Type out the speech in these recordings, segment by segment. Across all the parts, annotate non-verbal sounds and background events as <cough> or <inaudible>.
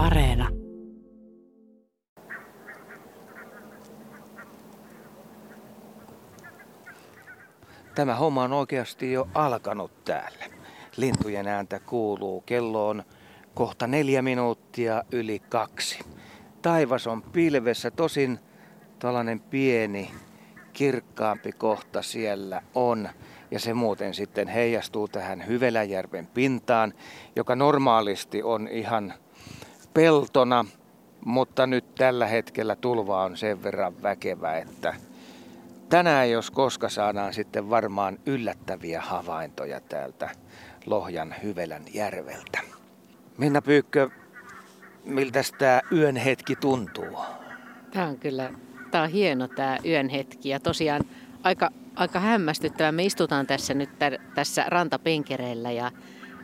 Areena. Tämä homma on oikeasti jo alkanut täällä. Lintujen ääntä kuuluu. Kello on kohta neljä minuuttia yli kaksi. Taivas on pilvessä, tosin tällainen pieni kirkkaampi kohta siellä on. Ja se muuten sitten heijastuu tähän Hyveläjärven pintaan, joka normaalisti on ihan peltona, mutta nyt tällä hetkellä tulva on sen verran väkevä, että tänään jos koska saadaan sitten varmaan yllättäviä havaintoja täältä Lohjan Hyvelän järveltä. Minna Pyykkö, miltä tämä yön hetki tuntuu? Tämä on kyllä, tämä on hieno tämä yön hetki ja tosiaan aika, aika hämmästyttävä. Me istutaan tässä nyt tässä rantapenkereillä ja,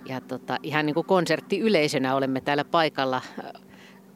ja tota, ihan niin kuin konserttiyleisönä olemme täällä paikalla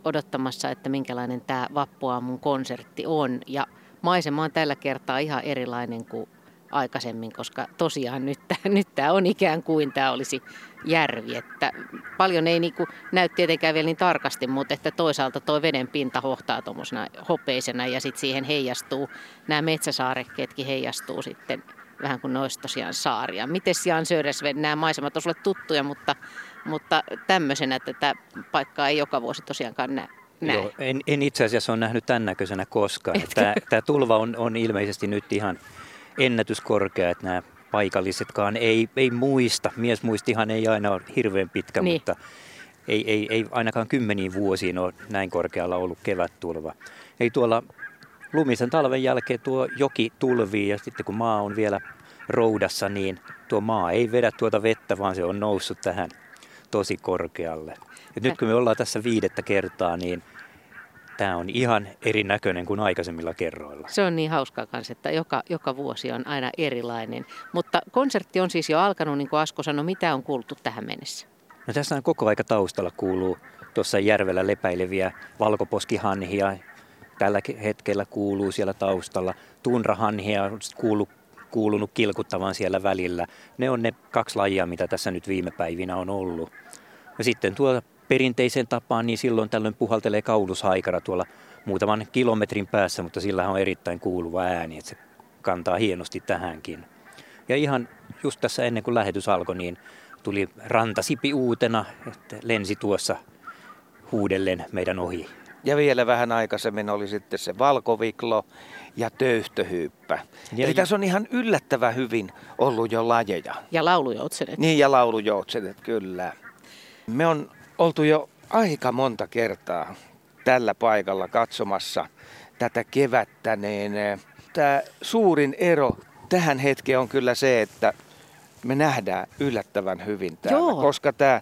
odottamassa, että minkälainen tämä Vappuaamun konsertti on. Ja maisema on tällä kertaa ihan erilainen kuin aikaisemmin, koska tosiaan nyt, <laughs> nyt tämä on ikään kuin tämä olisi järvi. Että paljon ei niin kuin näy tietenkään vielä niin tarkasti, mutta että toisaalta tuo veden pinta hohtaa tuommoisena hopeisena ja sitten siihen heijastuu, nämä metsäsaarekkeetkin heijastuu sitten vähän kuin noista tosiaan saaria. Miten Jan Söresven, nämä maisemat on sulle tuttuja, mutta, mutta tämmöisenä tätä paikkaa ei joka vuosi tosiaankaan näe. Näin. Joo, en, en itse asiassa ole nähnyt tämän näköisenä koskaan. Tämä, tämä tulva on, on ilmeisesti nyt ihan ennätyskorkea, että nämä paikallisetkaan ei, ei muista. Miesmuistihan ei aina ole hirveän pitkä, niin. mutta ei, ei, ei ainakaan kymmeniin vuosiin ole näin korkealla ollut kevättulva. Ei tuolla lumisen talven jälkeen tuo joki tulvii ja sitten kun maa on vielä roudassa, niin tuo maa ei vedä tuota vettä, vaan se on noussut tähän tosi korkealle. Et nyt kun me ollaan tässä viidettä kertaa, niin tämä on ihan erinäköinen kuin aikaisemmilla kerroilla. Se on niin hauskaa kanssa, että joka, joka vuosi on aina erilainen. Mutta konsertti on siis jo alkanut, niin kuin Asko sanoi, mitä on kuultu tähän mennessä? No tässä on koko aika taustalla kuuluu tuossa järvellä lepäileviä valkoposkihanhia. Tällä hetkellä kuuluu siellä taustalla. Tunrahanhia on kuulu, kuulunut kilkuttavan siellä välillä. Ne on ne kaksi lajia, mitä tässä nyt viime päivinä on ollut. Ja sitten tuolla perinteiseen tapaan, niin silloin tällöin puhaltelee kaulushaikara tuolla muutaman kilometrin päässä, mutta sillä on erittäin kuuluva ääni, että se kantaa hienosti tähänkin. Ja ihan just tässä ennen kuin lähetys alkoi, niin tuli rantasipi uutena, että lensi tuossa huudellen meidän ohi. Ja vielä vähän aikaisemmin oli sitten se valkoviklo ja töyhtöhyyppä. Ja Eli tässä on ihan yllättävän hyvin ollut jo lajeja. Ja laulujoutsenet. Niin, ja laulujoutsenet, kyllä. Me on oltu jo aika monta kertaa tällä paikalla katsomassa tätä kevättä, niin eh, tämä suurin ero tähän hetkeen on kyllä se, että me nähdään yllättävän hyvin täällä, Joo. koska tämä,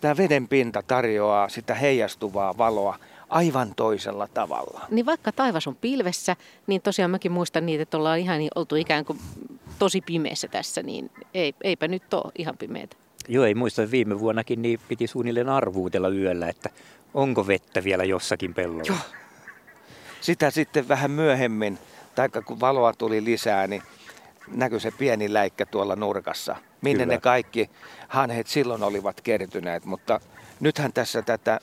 tämä veden pinta tarjoaa sitä heijastuvaa valoa aivan toisella tavalla. Niin vaikka taivas on pilvessä, niin tosiaan mäkin muistan niitä, että ollaan ihan niin oltu ikään kuin tosi pimeässä tässä, niin ei, eipä nyt ole ihan pimeätä. Joo, ei muista, viime vuonnakin niin piti suunnilleen arvuutella yöllä, että onko vettä vielä jossakin pellolla. Joo. Sitä sitten vähän myöhemmin, tai kun valoa tuli lisää, niin näkyi se pieni läikkä tuolla nurkassa, minne Kyllä. ne kaikki hanhet silloin olivat kertyneet, mutta nythän tässä tätä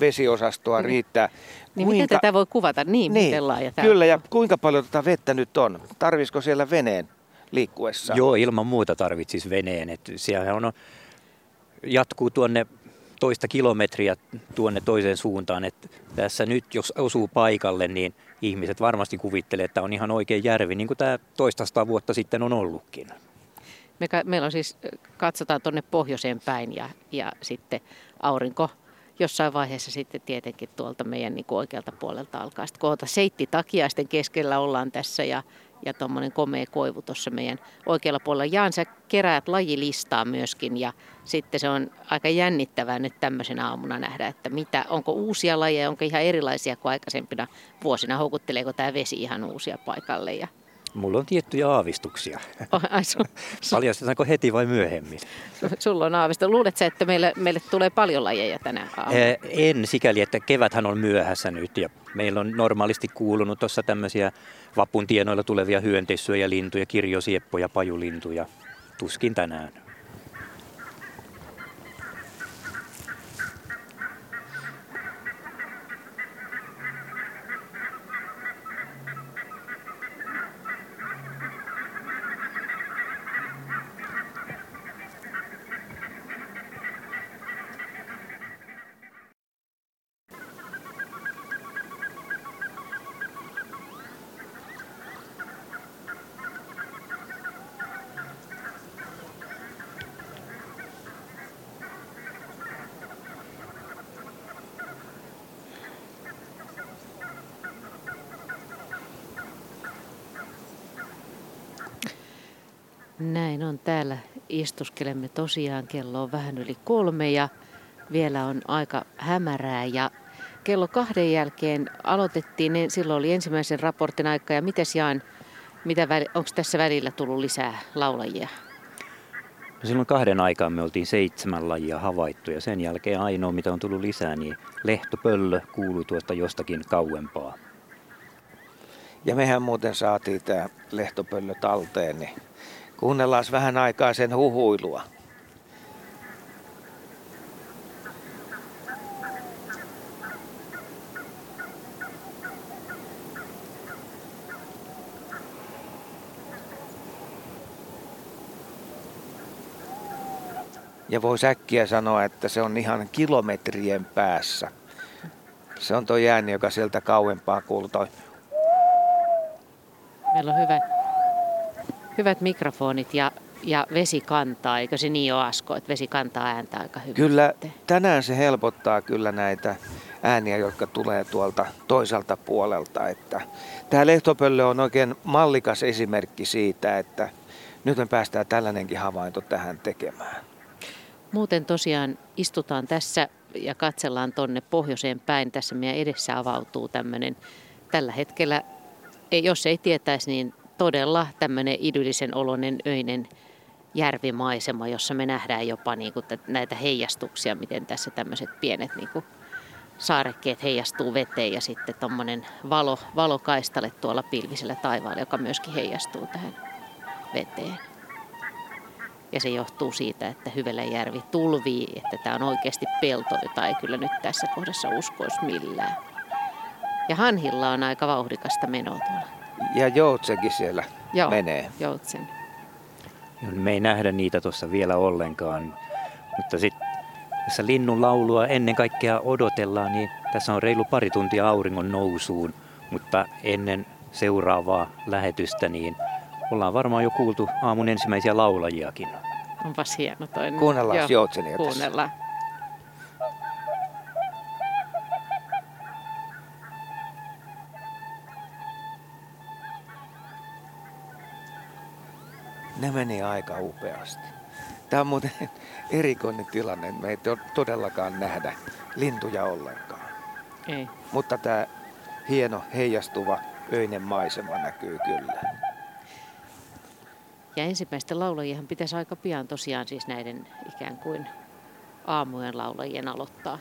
vesiosastoa mm. riittää. Niin kuinka... miten tätä voi kuvata niin, niin miten laaja tämä Kyllä, ja kuinka paljon tätä vettä nyt on? Tarvisiko siellä veneen liikkuessa? Joo, ilman muuta tarvitsisi veneen. Että siellä on, jatkuu tuonne toista kilometriä tuonne toiseen suuntaan. Että tässä nyt, jos osuu paikalle, niin ihmiset varmasti kuvittelee, että on ihan oikein järvi, niin kuin tämä toista vuotta sitten on ollutkin. Me, meillä on siis, katsotaan tuonne pohjoiseen päin ja, ja sitten aurinko jossain vaiheessa sitten tietenkin tuolta meidän niin oikealta puolelta alkaa sitten koota. Seitti takiaisten keskellä ollaan tässä ja, ja tuommoinen komea koivu tuossa meidän oikealla puolella. Jaan, sä keräät lajilistaa myöskin ja sitten se on aika jännittävää nyt tämmöisenä aamuna nähdä, että mitä, onko uusia lajeja, onko ihan erilaisia kuin aikaisempina vuosina, houkutteleeko tämä vesi ihan uusia paikalle ja Mulla on tiettyjä aavistuksia. Oh, ai su, <laughs> su, Paljastetaanko heti vai myöhemmin? Sulla on aavistus. Luuletko että meille, meille tulee paljon lajeja tänä aamuna? En sikäli, että keväthän on myöhässä nyt ja meillä on normaalisti kuulunut tuossa tämmöisiä vapun tienoilla tulevia hyönteissyöjä lintuja, kirjosieppoja, pajulintuja. Tuskin tänään. Näin on. Täällä istuskelemme tosiaan. Kello on vähän yli kolme ja vielä on aika hämärää ja kello kahden jälkeen aloitettiin, niin silloin oli ensimmäisen raportin aika ja miten Jaan, mitä, onko tässä välillä tullut lisää laulajia? No silloin kahden aikaan me oltiin seitsemän lajia havaittu ja sen jälkeen ainoa mitä on tullut lisää, niin lehtopöllö kuuluu tuosta jostakin kauempaa. Ja mehän muuten saatiin tämä lehtopöllö talteen, niin kuunnellaan vähän aikaa sen huhuilua. Ja voi äkkiä sanoa, että se on ihan kilometrien päässä. Se on tuo ääni, joka sieltä kauempaa kuuluu. Toi. Meillä on hyvät, hyvät mikrofonit ja, ja vesi kantaa, eikö se niin ole Asko, että vesi kantaa ääntä aika hyvin? Kyllä, tänään se helpottaa kyllä näitä ääniä, jotka tulee tuolta toiselta puolelta. Että tämä lehtopöllö on oikein mallikas esimerkki siitä, että nyt me päästään tällainenkin havainto tähän tekemään. Muuten tosiaan istutaan tässä ja katsellaan tonne pohjoiseen päin. Tässä meidän edessä avautuu tämmöinen tällä hetkellä, jos ei tietäisi, niin todella tämmöinen idyllisen oloinen öinen järvimaisema, jossa me nähdään jopa niin kuin näitä heijastuksia, miten tässä tämmöiset pienet niin kuin saarekkeet heijastuu veteen ja sitten tuommoinen valo, valokaistale tuolla pilvisellä taivaalla, joka myöskin heijastuu tähän veteen. Ja se johtuu siitä, että Hyveläjärvi tulvii, että tämä on oikeasti pelto, jota ei kyllä nyt tässä kohdassa uskoisi millään. Ja Hanhilla on aika vauhdikasta menoa tuolla. Ja Joutsenkin siellä Joo, menee. Joutsen. Me ei nähdä niitä tuossa vielä ollenkaan, mutta sitten tässä linnun laulua ennen kaikkea odotellaan, niin tässä on reilu pari tuntia auringon nousuun, mutta ennen seuraavaa lähetystä niin ollaan varmaan jo kuultu aamun ensimmäisiä laulajiakin. Onpas hieno toinen. Kuunnellaan Joutsenia tässä. Kuunnellaan. Ne meni aika upeasti. Tämä on muuten <laughs> erikoinen tilanne. Me ei to- todellakaan nähdä lintuja ollenkaan. Ei. Mutta tämä hieno heijastuva öinen maisema näkyy kyllä. Ja ensimmäisten laulajihan pitäisi aika pian tosiaan siis näiden ikään kuin aamujen laulajien aloittaa.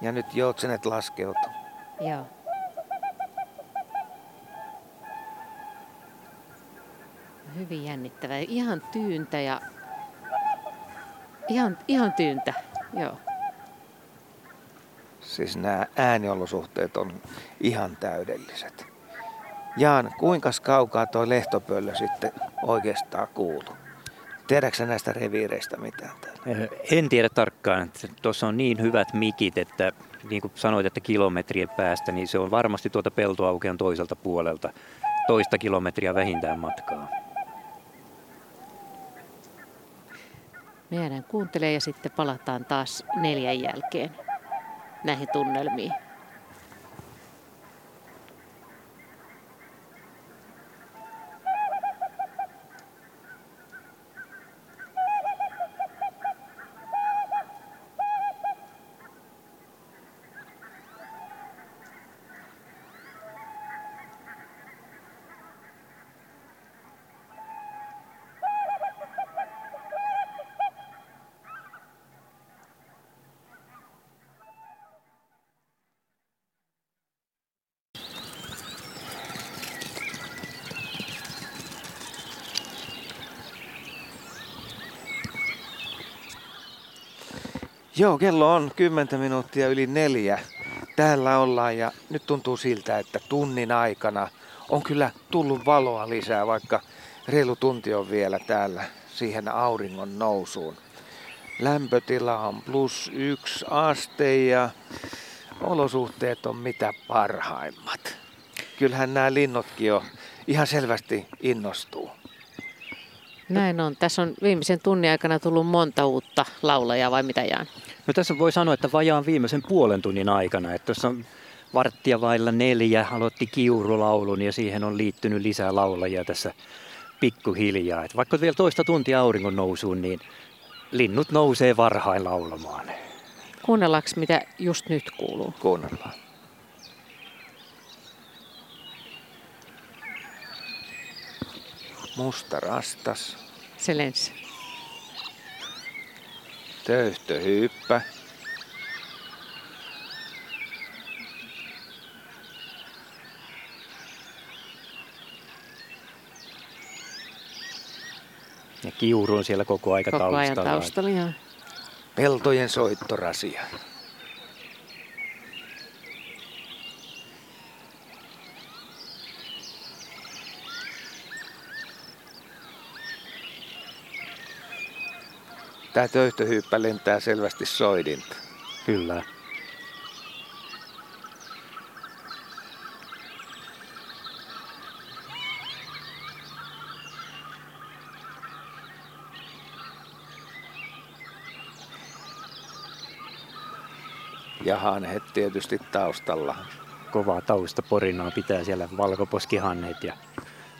Ja nyt joutsenet laskeutuu. Joo. Hyvin jännittävää. Ihan tyyntä ja ihan, ihan tyyntä. Joo. Siis nämä ääniolosuhteet on ihan täydelliset. Jaan, kuinka kaukaa tuo lehtopöllö sitten oikeastaan kuuluu? Tiedätkö näistä reviireistä mitään täällä? Eh, En tiedä tarkkaan. Tuossa on niin hyvät mikit, että niin kuin sanoit, että kilometrien päästä, niin se on varmasti tuota peltoaukean toiselta puolelta. Toista kilometriä vähintään matkaa. Me jäädään kuuntelemaan ja sitten palataan taas neljän jälkeen näihin tunnelmiin. Joo, kello on 10 minuuttia yli neljä. Täällä ollaan ja nyt tuntuu siltä, että tunnin aikana on kyllä tullut valoa lisää, vaikka reilu tunti on vielä täällä siihen auringon nousuun. Lämpötila on plus yksi aste ja olosuhteet on mitä parhaimmat. Kyllähän nämä linnutkin jo ihan selvästi innostuu. Näin on. Tässä on viimeisen tunnin aikana tullut monta uutta laulajaa vai mitä Jaan? No tässä voi sanoa, että vajaan viimeisen puolen tunnin aikana, että tuossa varttia vailla neljä aloitti kiurulaulun ja siihen on liittynyt lisää laulajia tässä pikkuhiljaa. Et vaikka vielä toista tuntia auringon nousuun, niin linnut nousee varhain laulamaan. Kuunnellaanko mitä just nyt kuuluu? Kuunnellaan. Musta rastas, Se lensi. töyhtöhyyppä, Ja kiuru on siellä koko aika Koko ajan taustalla. taustalla. Joo. peltojen soittorasia. Tämä töyhtöhyyppä lentää selvästi soidinta. Kyllä. Ja hanhet tietysti taustalla. Kovaa taustaporinaa pitää siellä valkoposkihannet ja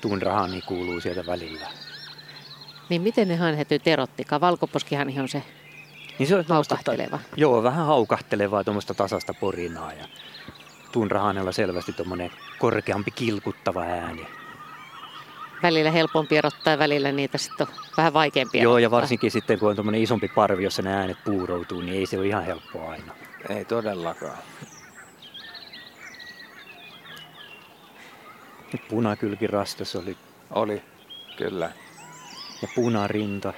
tunrahanni kuuluu sieltä välillä. Niin miten ne hanhet nyt erottikaan? Valkoposkihan on se Niin se on tuommoista- haukahteleva. Joo, vähän haukahtelevaa tuommoista tasasta porinaa ja tunrahanella selvästi tuommoinen korkeampi kilkuttava ääni. Välillä helpompi erottaa ja välillä niitä sitten on vähän vaikeampi Joo, ja erottaa. varsinkin sitten kun on tuommoinen isompi parvi, jossa ne äänet puuroutuu, niin ei se ole ihan helppoa aina. Ei todellakaan. Nyt punakylkirastas oli Oli, kyllä, ja punarinta.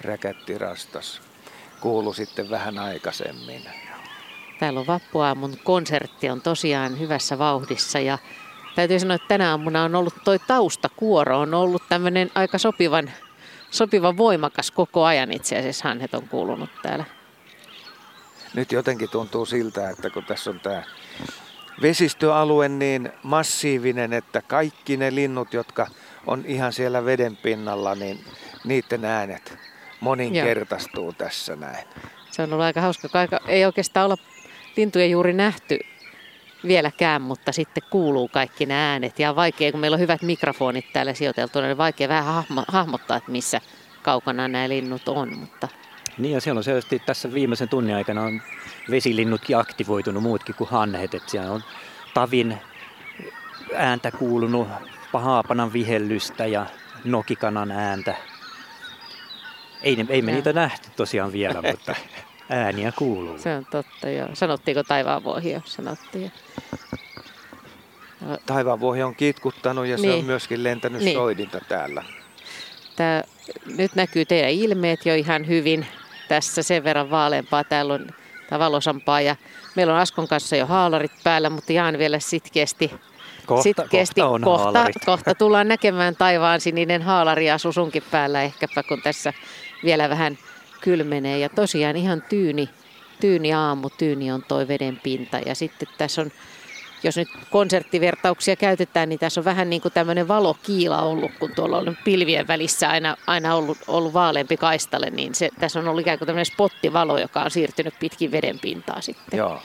räkättirastas. Kuulu sitten vähän aikaisemmin. Täällä on vappuaamun konsertti on tosiaan hyvässä vauhdissa ja täytyy sanoa, että tänä aamuna on ollut toi taustakuoro on ollut tämmöinen aika sopivan, sopivan voimakas koko ajan itse asiassa hanhet on kuulunut täällä. Nyt jotenkin tuntuu siltä, että kun tässä on tämä vesistöalue niin massiivinen, että kaikki ne linnut, jotka on ihan siellä veden pinnalla, niin niiden äänet moninkertaistuu tässä näin. Se on ollut aika hauska, kun aika, ei oikeastaan olla lintuja juuri nähty vieläkään, mutta sitten kuuluu kaikki nämä äänet. Ja on vaikea, kun meillä on hyvät mikrofonit täällä sijoiteltuna, niin vaikea vähän hahmo, hahmottaa, että missä kaukana nämä linnut on. Mutta Niin ja siellä on selvästi tässä viimeisen tunnin aikana on vesilinnutkin aktivoitunut muutkin kuin hanhet. Että siellä on tavin ääntä kuulunut, haapanan vihellystä ja nokikanan ääntä. Ei, ne- ei me Joo. niitä nähty tosiaan vielä, mutta ääniä kuuluu. se on totta, joo. Sanottiinko taivaanvuohi jo? Sanottiin. Taivaanvuohi on kitkuttanut ja se Niin. on myöskin lentänyt Niin. soidinta täällä. Tää, nyt näkyy teidän ilmeet jo ihan hyvin. Tässä sen verran vaaleampaa, täällä on tää valosampaa ja meillä on Askon kanssa jo haalarit päällä, mutta jaan vielä sitkeästi. Kohta, sitkeästi kohta on kohta, <laughs> kohta tullaan näkemään taivaan sininen haalari ja susunkin päällä ehkäpä, kun tässä vielä vähän kylmenee. Ja tosiaan ihan tyyni, tyyni aamu, tyyni on toi veden pinta. Ja sitten tässä on, jos nyt konserttivertauksia käytetään, niin tässä on vähän niin kuin tämmöinen valokiila ollut, kun tuolla on pilvien välissä aina, aina ollut, ollut vaaleampi kaistale, niin se, tässä on ollut ikään kuin tämmöinen spottivalo, joka on siirtynyt pitkin veden pintaa sitten Joo.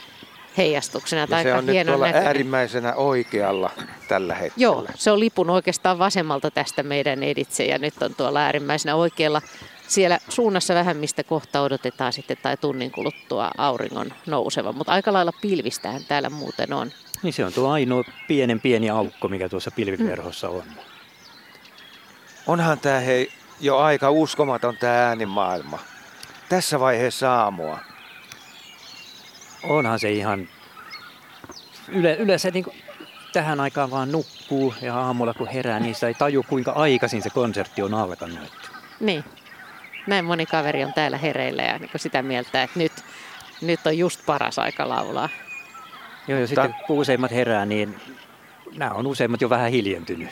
Heijastuksena. Ja Tämä se on nyt tuolla näköinen. äärimmäisenä oikealla tällä hetkellä. Joo, se on lipun oikeastaan vasemmalta tästä meidän editse ja nyt on tuolla äärimmäisenä oikealla siellä suunnassa vähän, mistä kohta odotetaan sitten tai tunnin kuluttua auringon nouseva. Mutta aika lailla pilvistähän täällä muuten on. Niin se on tuo ainoa pienen pieni aukko, mikä tuossa pilviverhossa on. Onhan tämä hei jo aika uskomaton tämä äänimaailma. Tässä vaiheessa aamua. Onhan se ihan... Yle, yleensä niin kuin tähän aikaan vaan nukkuu ja aamulla kun herää, niin sitä ei taju kuinka aikaisin se konsertti on alkanut. Niin, näin moni kaveri on täällä hereillä ja niin sitä mieltä, että nyt, nyt on just paras aika laulaa. Joo, ja sitten kun useimmat herää, niin nämä on useimmat jo vähän hiljentynyt.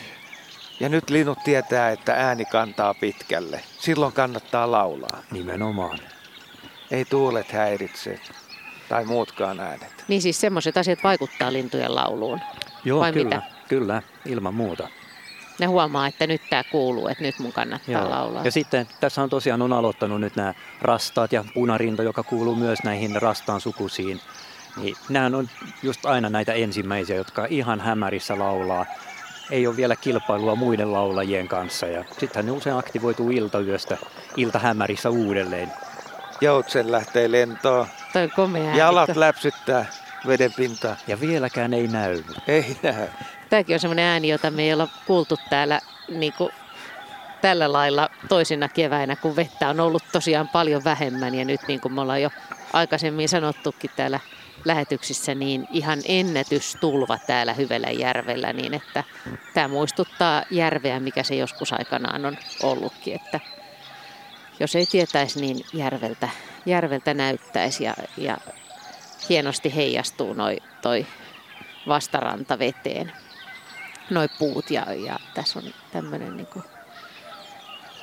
Ja nyt linnut tietää, että ääni kantaa pitkälle. Silloin kannattaa laulaa. Nimenomaan. Ei tuulet häiritse. Tai muutkaan äänet. Niin siis semmoiset asiat vaikuttaa lintujen lauluun. Joo, Vai kyllä, mitä? kyllä, ilman muuta. Ne huomaa, että nyt tämä kuuluu, että nyt mun kannattaa laulaa. Ja sitten tässä on tosiaan on aloittanut nyt nämä rastaat ja punarinta, joka kuuluu myös näihin rastaan sukuisiin. Niin, nämä on just aina näitä ensimmäisiä, jotka ihan hämärissä laulaa. Ei ole vielä kilpailua muiden laulajien kanssa ja sittenhän ne usein aktivoituu iltayöstä, iltahämärissä uudelleen. Joutsen lähtee lentoon. Toi on komea Jalat ääni. läpsyttää veden pintaa. Ja vieläkään ei näy. Ei näy. Tämäkin on semmoinen ääni, jota me ei olla kuultu täällä niin kuin tällä lailla toisina keväinä, kun vettä on ollut tosiaan paljon vähemmän. Ja nyt niin kuin me ollaan jo aikaisemmin sanottukin täällä lähetyksissä, niin ihan ennätystulva täällä Hyvelänjärvellä, niin että tämä muistuttaa järveä, mikä se joskus aikanaan on ollutkin, että jos ei tietäisi, niin järveltä, järveltä näyttäisi ja, ja hienosti heijastuu noi, toi vastaranta veteen, noi puut ja, ja tässä on tämmöinen niin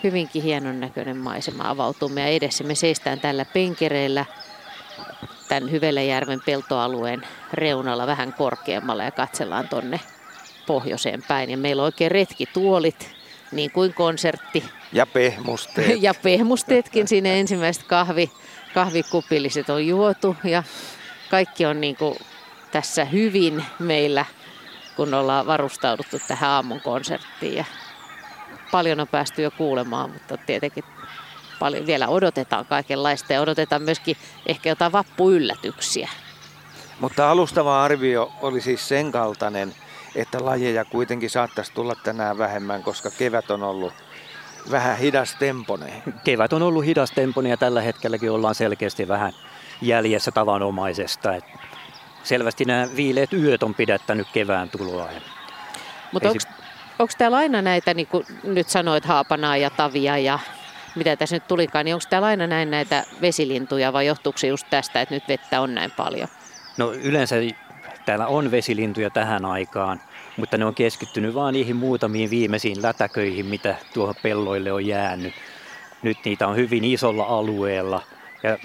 hyvinkin hienon näköinen maisema avautuu meidän edessä. Me seistään tällä penkereillä tämän Hyvelejärven peltoalueen reunalla vähän korkeammalla ja katsellaan tonne pohjoiseen päin. Ja meillä on oikein retkituolit, niin kuin konsertti. Ja pehmusteet. <laughs> Ja pehmusteetkin siinä ensimmäiset kahvi, kahvikupilliset on juotu ja kaikki on niin kuin tässä hyvin meillä, kun ollaan varustauduttu tähän aamun konserttiin. Ja paljon on päästy jo kuulemaan, mutta tietenkin paljon vielä odotetaan kaikenlaista ja odotetaan myöskin ehkä jotain vappuyllätyksiä. Mutta alustava arvio oli siis sen kaltainen, että lajeja kuitenkin saattaisi tulla tänään vähemmän, koska kevät on ollut vähän hidas temponen. Kevät on ollut hidas temponen ja tällä hetkelläkin ollaan selkeästi vähän jäljessä tavanomaisesta. Et selvästi nämä viileät yöt on pidättänyt kevään tuloa. Mutta onko onko täällä aina näitä, niin kuin nyt sanoit, haapanaa ja tavia ja mitä tässä nyt tulikaan, niin onko täällä aina näin näitä vesilintuja vai johtuuko se just tästä, että nyt vettä on näin paljon? No yleensä täällä on vesilintuja tähän aikaan, mutta ne on keskittynyt vaan niihin muutamiin viimeisiin lätäköihin, mitä tuohon pelloille on jäänyt. Nyt niitä on hyvin isolla alueella ja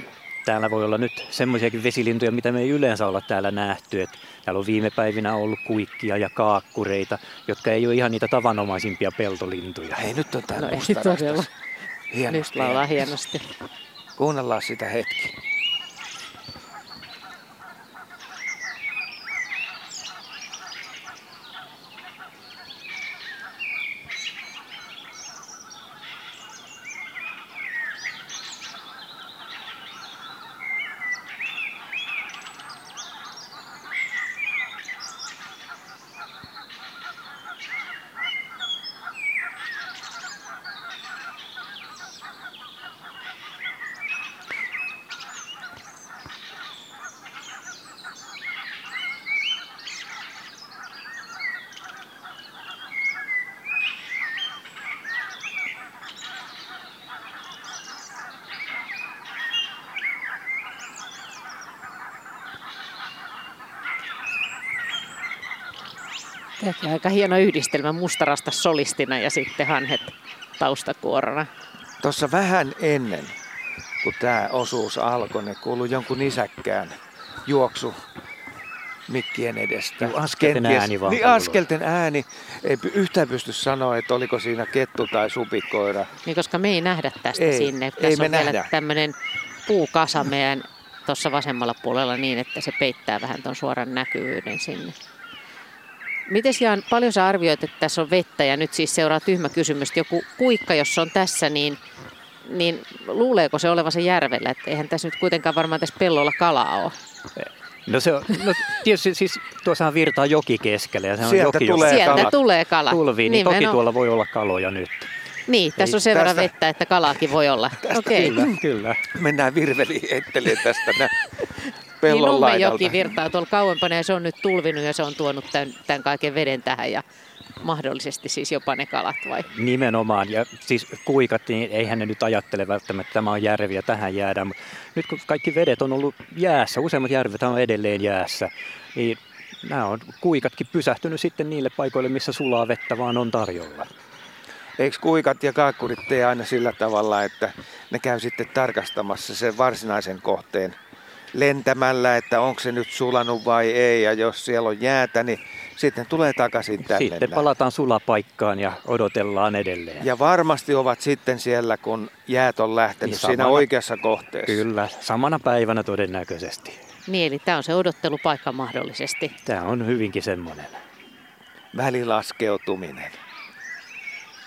täällä voi olla nyt semmoisiakin vesilintuja, mitä me ei yleensä olla täällä nähty. Et täällä on viime päivinä ollut kuikkia ja kaakkureita, jotka ei ole ihan niitä tavanomaisimpia peltolintuja. Hei, nyt on tää No ei mustarastas. Hienosti. Nyt laulaa hienosti. Kuunnellaan sitä hetki. Tämäkin on aika hieno yhdistelmä mustarasta solistina ja sitten hanhet taustakuorona. Tuossa vähän ennen, kun tämä osuus alkoi, ne kuului jonkun nisäkkään juoksu mikkien edestä. Juu, askelten ääni vaan Niin askelten ääni. Ei yhtään pysty sanoa, että oliko siinä kettu tai supikoira. Niin koska me ei nähdä tästä Ei, sinne. ei Tässä me on vielä nähdä. tämmöinen puukasa meidän tuossa vasemmalla puolella niin, että se peittää vähän tuon suoran näkyvyyden sinne. Miten Jaan, paljon sä arvioit, että tässä on vettä ja nyt siis seuraa tyhmä kysymys. Joku kuikka, jos on tässä, niin, niin luuleeko se olevansa järvellä? Että eihän tässä nyt kuitenkaan varmaan tässä pellolla kalaa ole. No se on, no tietysti siis tuossahan virtaa joki keskellä ja se on Sieltä joki, tulee Sieltä kalat. tulee kala. tulvii, niin toki Nimenomaan. tuolla voi olla kaloja nyt. Niin, tässä Ei, on sen verran tästä- vettä, että kalaakin voi olla. Okei. Kyllä, kyllä. Mennään virveliin heittelee tästä nä- Niin pellon laidalta. Nummenjoki virtaa tuolla kauempana ja se on nyt tulvinut ja se on tuonut tämän, tämän kaiken veden tähän ja mahdollisesti siis jopa ne kalat vai? Nimenomaan. Ja siis kuikat, niin eihän ne nyt ajattele välttämättä, että tämä on järvi ja tähän jäädään. Mutta nyt kun kaikki vedet on ollut jäässä, useimmat järvet on edelleen jäässä, niin nämä on kuikatkin pysähtynyt sitten niille paikoille, missä sulaa vettä vaan on tarjolla. Eikö kuikat ja kaakkurit tee aina sillä tavalla, että ne käy sitten tarkastamassa sen varsinaisen kohteen lentämällä, että onko se nyt sulanut vai ei. Ja jos siellä on jäätä, niin sitten tulee takaisin tänne. Sitten näin. palataan sulapaikkaan ja odotellaan edelleen. Ja varmasti ovat sitten siellä, kun jäät on lähtenyt Niin siinä samana- oikeassa kohteessa. Kyllä, samana päivänä todennäköisesti. Niin, eli tämä on se odottelupaikka mahdollisesti. Tämä on hyvinkin semmoinen. Välilaskeutuminen.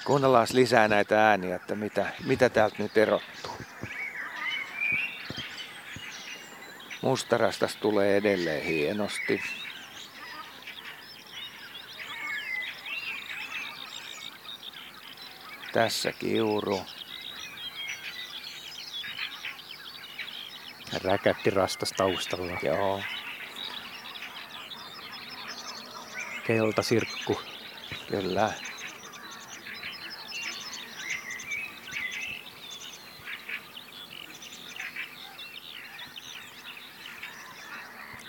Kuunnellaan lisää näitä ääniä, että mitä, mitä täältä nyt erottuu. Mustarastas tulee edelleen hienosti. Tässä kiuru. Räkätti rastas taustalla. Joo. Keltasirkku. Kyllä.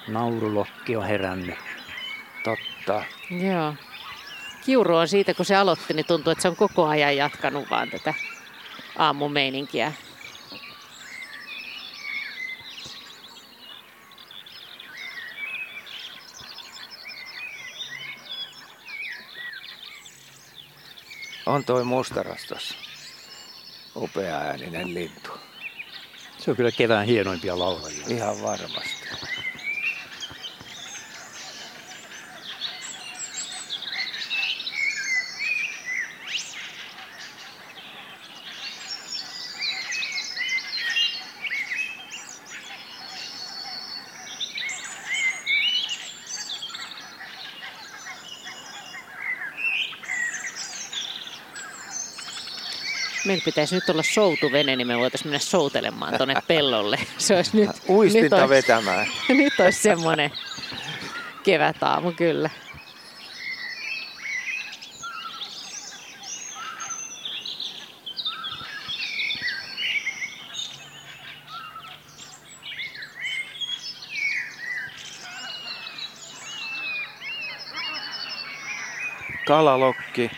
Naurulokki on herännyt. Totta. Joo. Kiuru on siitä, kun se aloitti, niin tuntuu, että se on koko ajan jatkanut vaan tätä aamumeininkiä. On toi mustarastas. Upea ääninen lintu. Se on kyllä kevään hienoimpia laulajia. Ihan varmasti. Meillä pitäisi nyt olla soutuvene, niin me voitaisiin mennä soutelemaan tuonne pellolle. Se olisi nyt, <laughs> Uistinta nyt olisi, vetämään. <laughs> nyt olisi semmoinen kevätaamu kyllä. Kalalokki.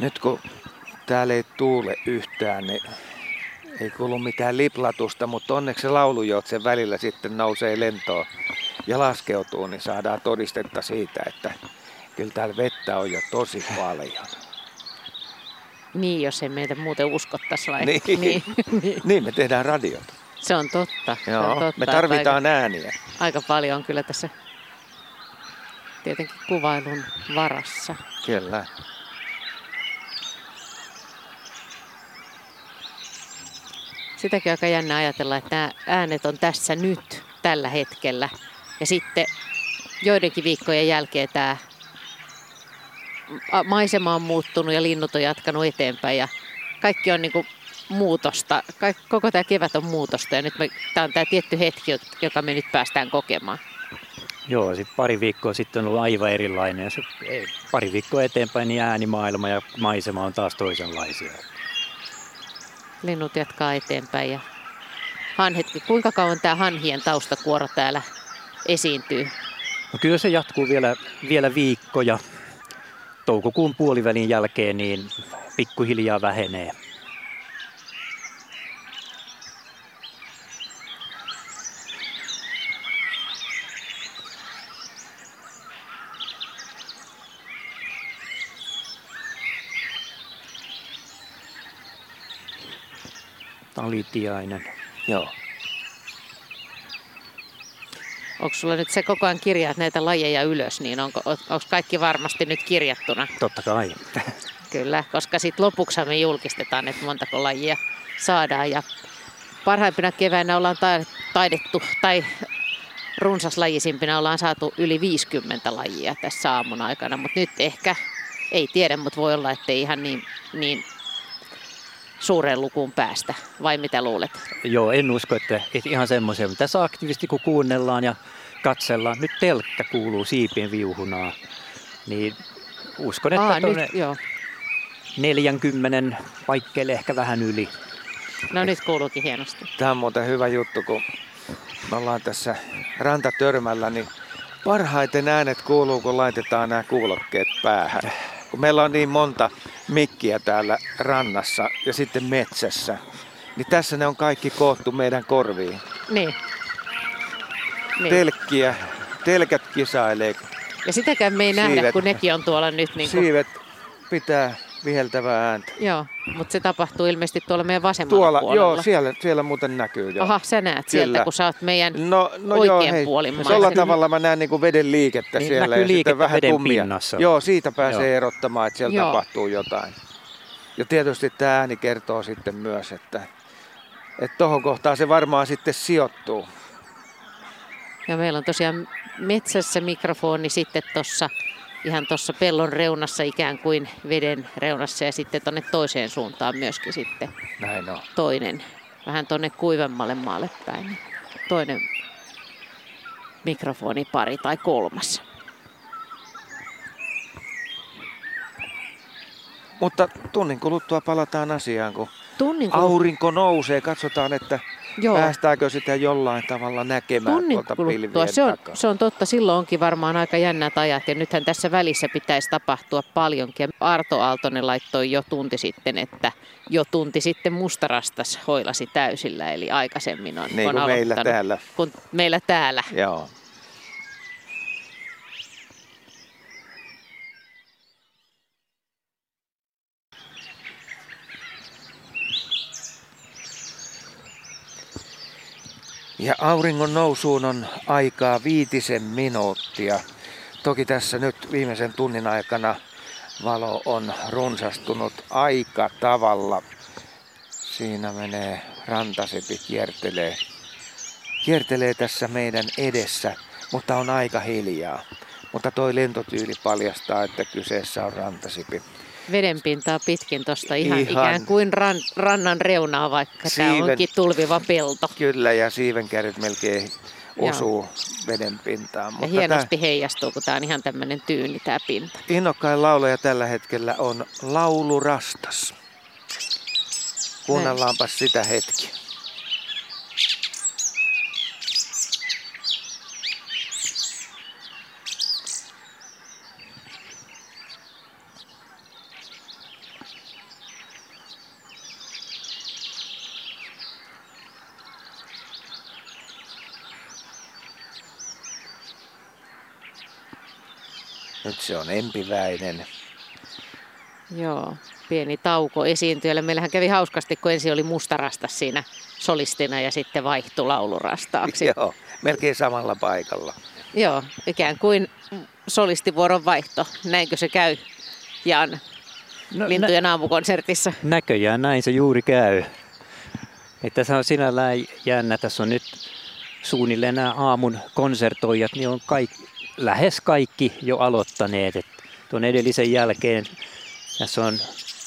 Nyt kun täällä ei tuule yhtään, niin ei kuulu mitään liplatusta, mutta onneksi se laulujoutsen välillä sitten nousee lentoon ja laskeutuu, niin saadaan todistetta siitä, että kyllä täällä vettä on jo tosi paljon. Niin, jos ei meitä muuten uskottaisi vai? Niin. niin, niin. <laughs> Niin, me tehdään radiota. Se on totta. se Joo, on totta me tarvitaan ääniä. Aika, aika paljon on kyllä tässä tietenkin kuvailun varassa. Kyllä. Sitäkin aika jännä ajatella, että nämä äänet on tässä nyt, tällä hetkellä. Ja sitten joidenkin viikkojen jälkeen tämä maisema on muuttunut ja linnut on jatkanut eteenpäin ja kaikki on niin kuin muutosta. Koko tämä kevät on muutosta ja nyt tämä on tämä tietty hetki, joka me nyt päästään kokemaan. Joo, sitten pari viikkoa sitten on ollut aivan erilainen. Ja se, pari viikkoa eteenpäin niin äänimaailma ja maisema on taas toisenlaisia. Linnut jatkaa eteenpäin ja hanhetki. Kuinka kauan tämä hanhien taustakuoro täällä esiintyy? No kyllä se jatkuu vielä, vielä viikkoja. Toukokuun puolivälin jälkeen niin pikkuhiljaa vähenee. Talitiainen. Joo. Onko sulla nyt se koko ajan kirjaat näitä lajeja ylös, niin onko, onko kaikki varmasti nyt kirjattuna? Totta kai. Kyllä, koska sitten lopuksi me julkistetaan, että montako lajia saadaan. Ja parhaimpina keväinä ollaan taidettu, tai runsaslajisimpina ollaan saatu yli 50 lajia tässä aamun aikana, mutta nyt ehkä, ei tiedä, mutta voi olla, että ei ihan niin, niin suureen lukuun päästä, vai mitä luulet? Joo, en usko, että, että ihan semmoisia, tässä aktiivisesti kun kuunnellaan ja katsellaan, nyt telkkä kuuluu siipien viuhunaa, niin uskon, että Aa, nyt, joo. 40 paikkeille ehkä vähän yli. No nyt kuuluukin hienosti. Tämä on muuten hyvä juttu, kun me ollaan tässä rantatörmällä, niin Parhaiten äänet kuuluu, kun laitetaan nämä kuulokkeet päähän. Kun meillä on niin monta mikkiä täällä rannassa ja sitten metsässä, niin tässä ne on kaikki koottu meidän korviin. Niin. niin. Telkkiä, telkät kisailee. Ja sitäkään me ei siivet, nähdä, kun nekin on tuolla nyt. Niin kuin... Siivet pitää viheltävää ääntä. Joo, mutta se tapahtuu ilmeisesti tuolla meidän vasemmalla tuolla, puolella. Joo, siellä, siellä muuten näkyy. Joo. Aha, sä näet Kyllä. sieltä, kun sä oot meidän no, no oikean joo, hei, puolin Tuolla tavalla mä näen niin veden liikettä niin, siellä ja sitten vähän veden tummia. Pinnassa. Joo, siitä pääsee joo. erottamaan, että siellä joo. tapahtuu jotain. Ja tietysti tämä ääni kertoo sitten myös, että että tohon kohtaan se varmaan sitten sijoittuu. Ja meillä on tosiaan metsässä mikrofoni sitten tuossa ihan tuossa pellon reunassa ikään kuin veden reunassa ja sitten tuonne toiseen suuntaan myöskin sitten Näin on. toinen, vähän tuonne kuivemmalle maalle päin. Toinen mikrofonipari tai kolmas. Mutta tunnin kuluttua palataan asiaan, kun Tunnin kun... aurinko nousee. Katsotaan, että Joo. päästäänkö sitä jollain tavalla näkemään Tunnin tuolta pilvien se on, se on totta, silloin onkin varmaan aika jännät ajat ja nythän tässä välissä pitäisi tapahtua paljonkin. Arto Aaltonen laittoi jo tunti sitten, että jo tunti sitten mustarastas hoilasi täysillä, eli aikaisemmin on, niin on kuin meillä täällä. Kun meillä täällä. Joo. Ja auringon nousuun on aikaa viitisen minuuttia. Toki tässä nyt viimeisen tunnin aikana valo on runsastunut aika tavalla. Siinä menee rantasipi kiertelee. Kiertelee tässä meidän edessä, mutta on aika hiljaa. Mutta toi lentotyyli paljastaa, että kyseessä on rantasipi vedenpintaa pitkin tuosta ihan, ihan ikään kuin ran, rannan reunaa, vaikka Siiven, tämä onkin tulviva pelto. Kyllä, ja siivenkärjet melkein osuu Joo. veden pintaan. Ja mutta hienosti tämä, heijastuu, kun tämä on ihan tämmöinen tyyni tämä pinta. Innokkain laulaja tällä hetkellä on Laulu Rastas. Kuunnellaanpa sitä hetki. Se on empiväinen. Joo, pieni tauko esiintyjälle. Meillähän kävi hauskasti, kun ensin oli mustarasta siinä solistina ja sitten vaihtui laulurastaaksi. Joo, melkein samalla paikalla. Joo, ikään kuin solistivuoron vaihto. Näinkö se käy, Jan, no, Lintujen nä- aamukonsertissa? Näköjään näin se juuri käy. Että se on sinällään jännä. Tässä on nyt suunnilleen nämä aamun konsertoijat, niin on kaikki, lähes kaikki jo aloittaneet. Et tuon edellisen jälkeen tässä on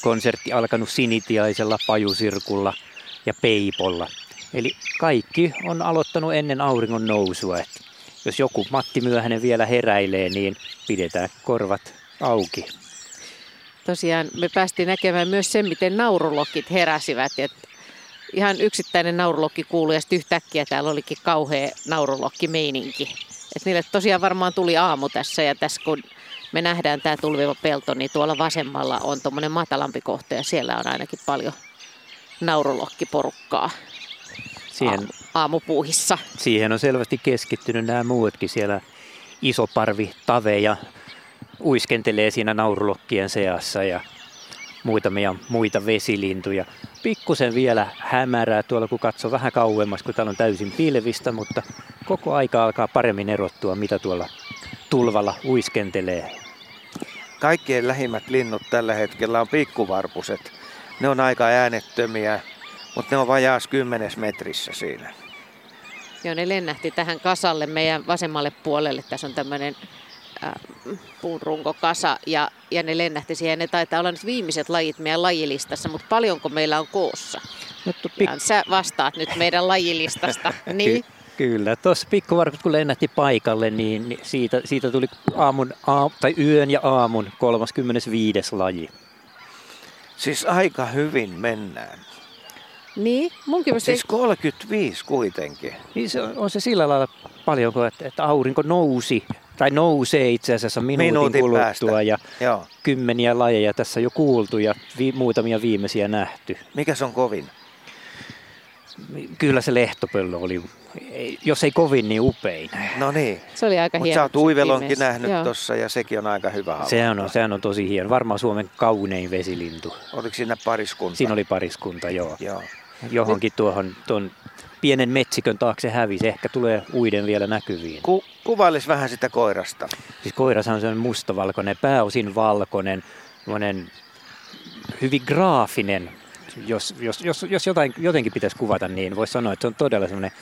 konsertti alkanut sinitiaisella, pajusirkulla ja peipolla. Eli kaikki on aloittanut ennen auringon nousua. Et jos joku Matti Myöhänen vielä heräilee, niin pidetään korvat auki. Tosiaan me päästiin näkemään myös sen, miten naurulokit heräsivät. Et ihan yksittäinen naurulokki kuului ja sitten yhtäkkiä täällä olikin kauhea meininki. Et niille tosiaan varmaan tuli aamu tässä ja tässä kun me nähdään tämä tulviva pelto, niin tuolla vasemmalla on tuommoinen matalampi kohta ja siellä on ainakin paljon naurulokkiporukkaa siihen, aamupuuhissa. Siihen on selvästi keskittynyt nämä muutkin siellä iso parvi Tave ja uiskentelee siinä naurulokkien seassa ja muutamia muita vesilintuja. Pikkusen vielä hämärää tuolla, kun katsoo vähän kauemmas, kun täällä on täysin pilvistä, mutta koko aika alkaa paremmin erottua, mitä tuolla tulvalla uiskentelee. Kaikkien lähimmät linnut tällä hetkellä on pikkuvarpuset. Ne on aika äänettömiä, mutta ne on vajaas kymmenes metrissä siinä. Joo, ne lennähti tähän kasalle meidän vasemmalle puolelle. Tässä on tämmöinen äh, puunrunkokasa ja, ja ne lennähti siihen. Ne taitaa olla nyt viimeiset lajit meidän lajilistassa, mutta paljonko meillä on koossa? Nyt pik- ja sä vastaat nyt meidän lajilistasta. <laughs> niin. Kyllä, tuossa pikkuvarkut kun lennähti paikalle, niin, niin siitä, siitä tuli aamun, aam, tai yön ja aamun 35. laji. Siis aika hyvin mennään. Niin, munkin Siis 35 kuitenkin. Niin se on, on se sillä lailla paljon, että, että aurinko nousi tai nousee itse asiassa minuutin, Minuutin kuluttua päästä. ja Joo. kymmeniä lajeja tässä jo kuultu ja vi- muutamia viimeisiä nähty. Mikä se on kovin? Kyllä se lehtopöllö oli, ei- jos ei kovin, niin upein. No niin. Se oli aika Mutta hieno. sä oot se uivelonkin viimeis- nähnyt Joo. tuossa ja sekin on aika hyvä havainto. Sehän on, sehän on tosi hieno. Varmaan Suomen kaunein vesilintu. Oliko siinä pariskunta? Siinä oli pariskunta, joo. Joo. Johonkin tuohon tuon pienen metsikön taakse hävisi. Ehkä tulee uiden vielä näkyviin. Ku, kuvailis vähän sitä koirasta. Siis koirashan on sellainen mustavalkoinen, pääosin valkoinen, hyvin graafinen. Jos, jos, jos, jos jotain, jotenkin pitäisi kuvata, niin voisi sanoa, että se on todella semmoinen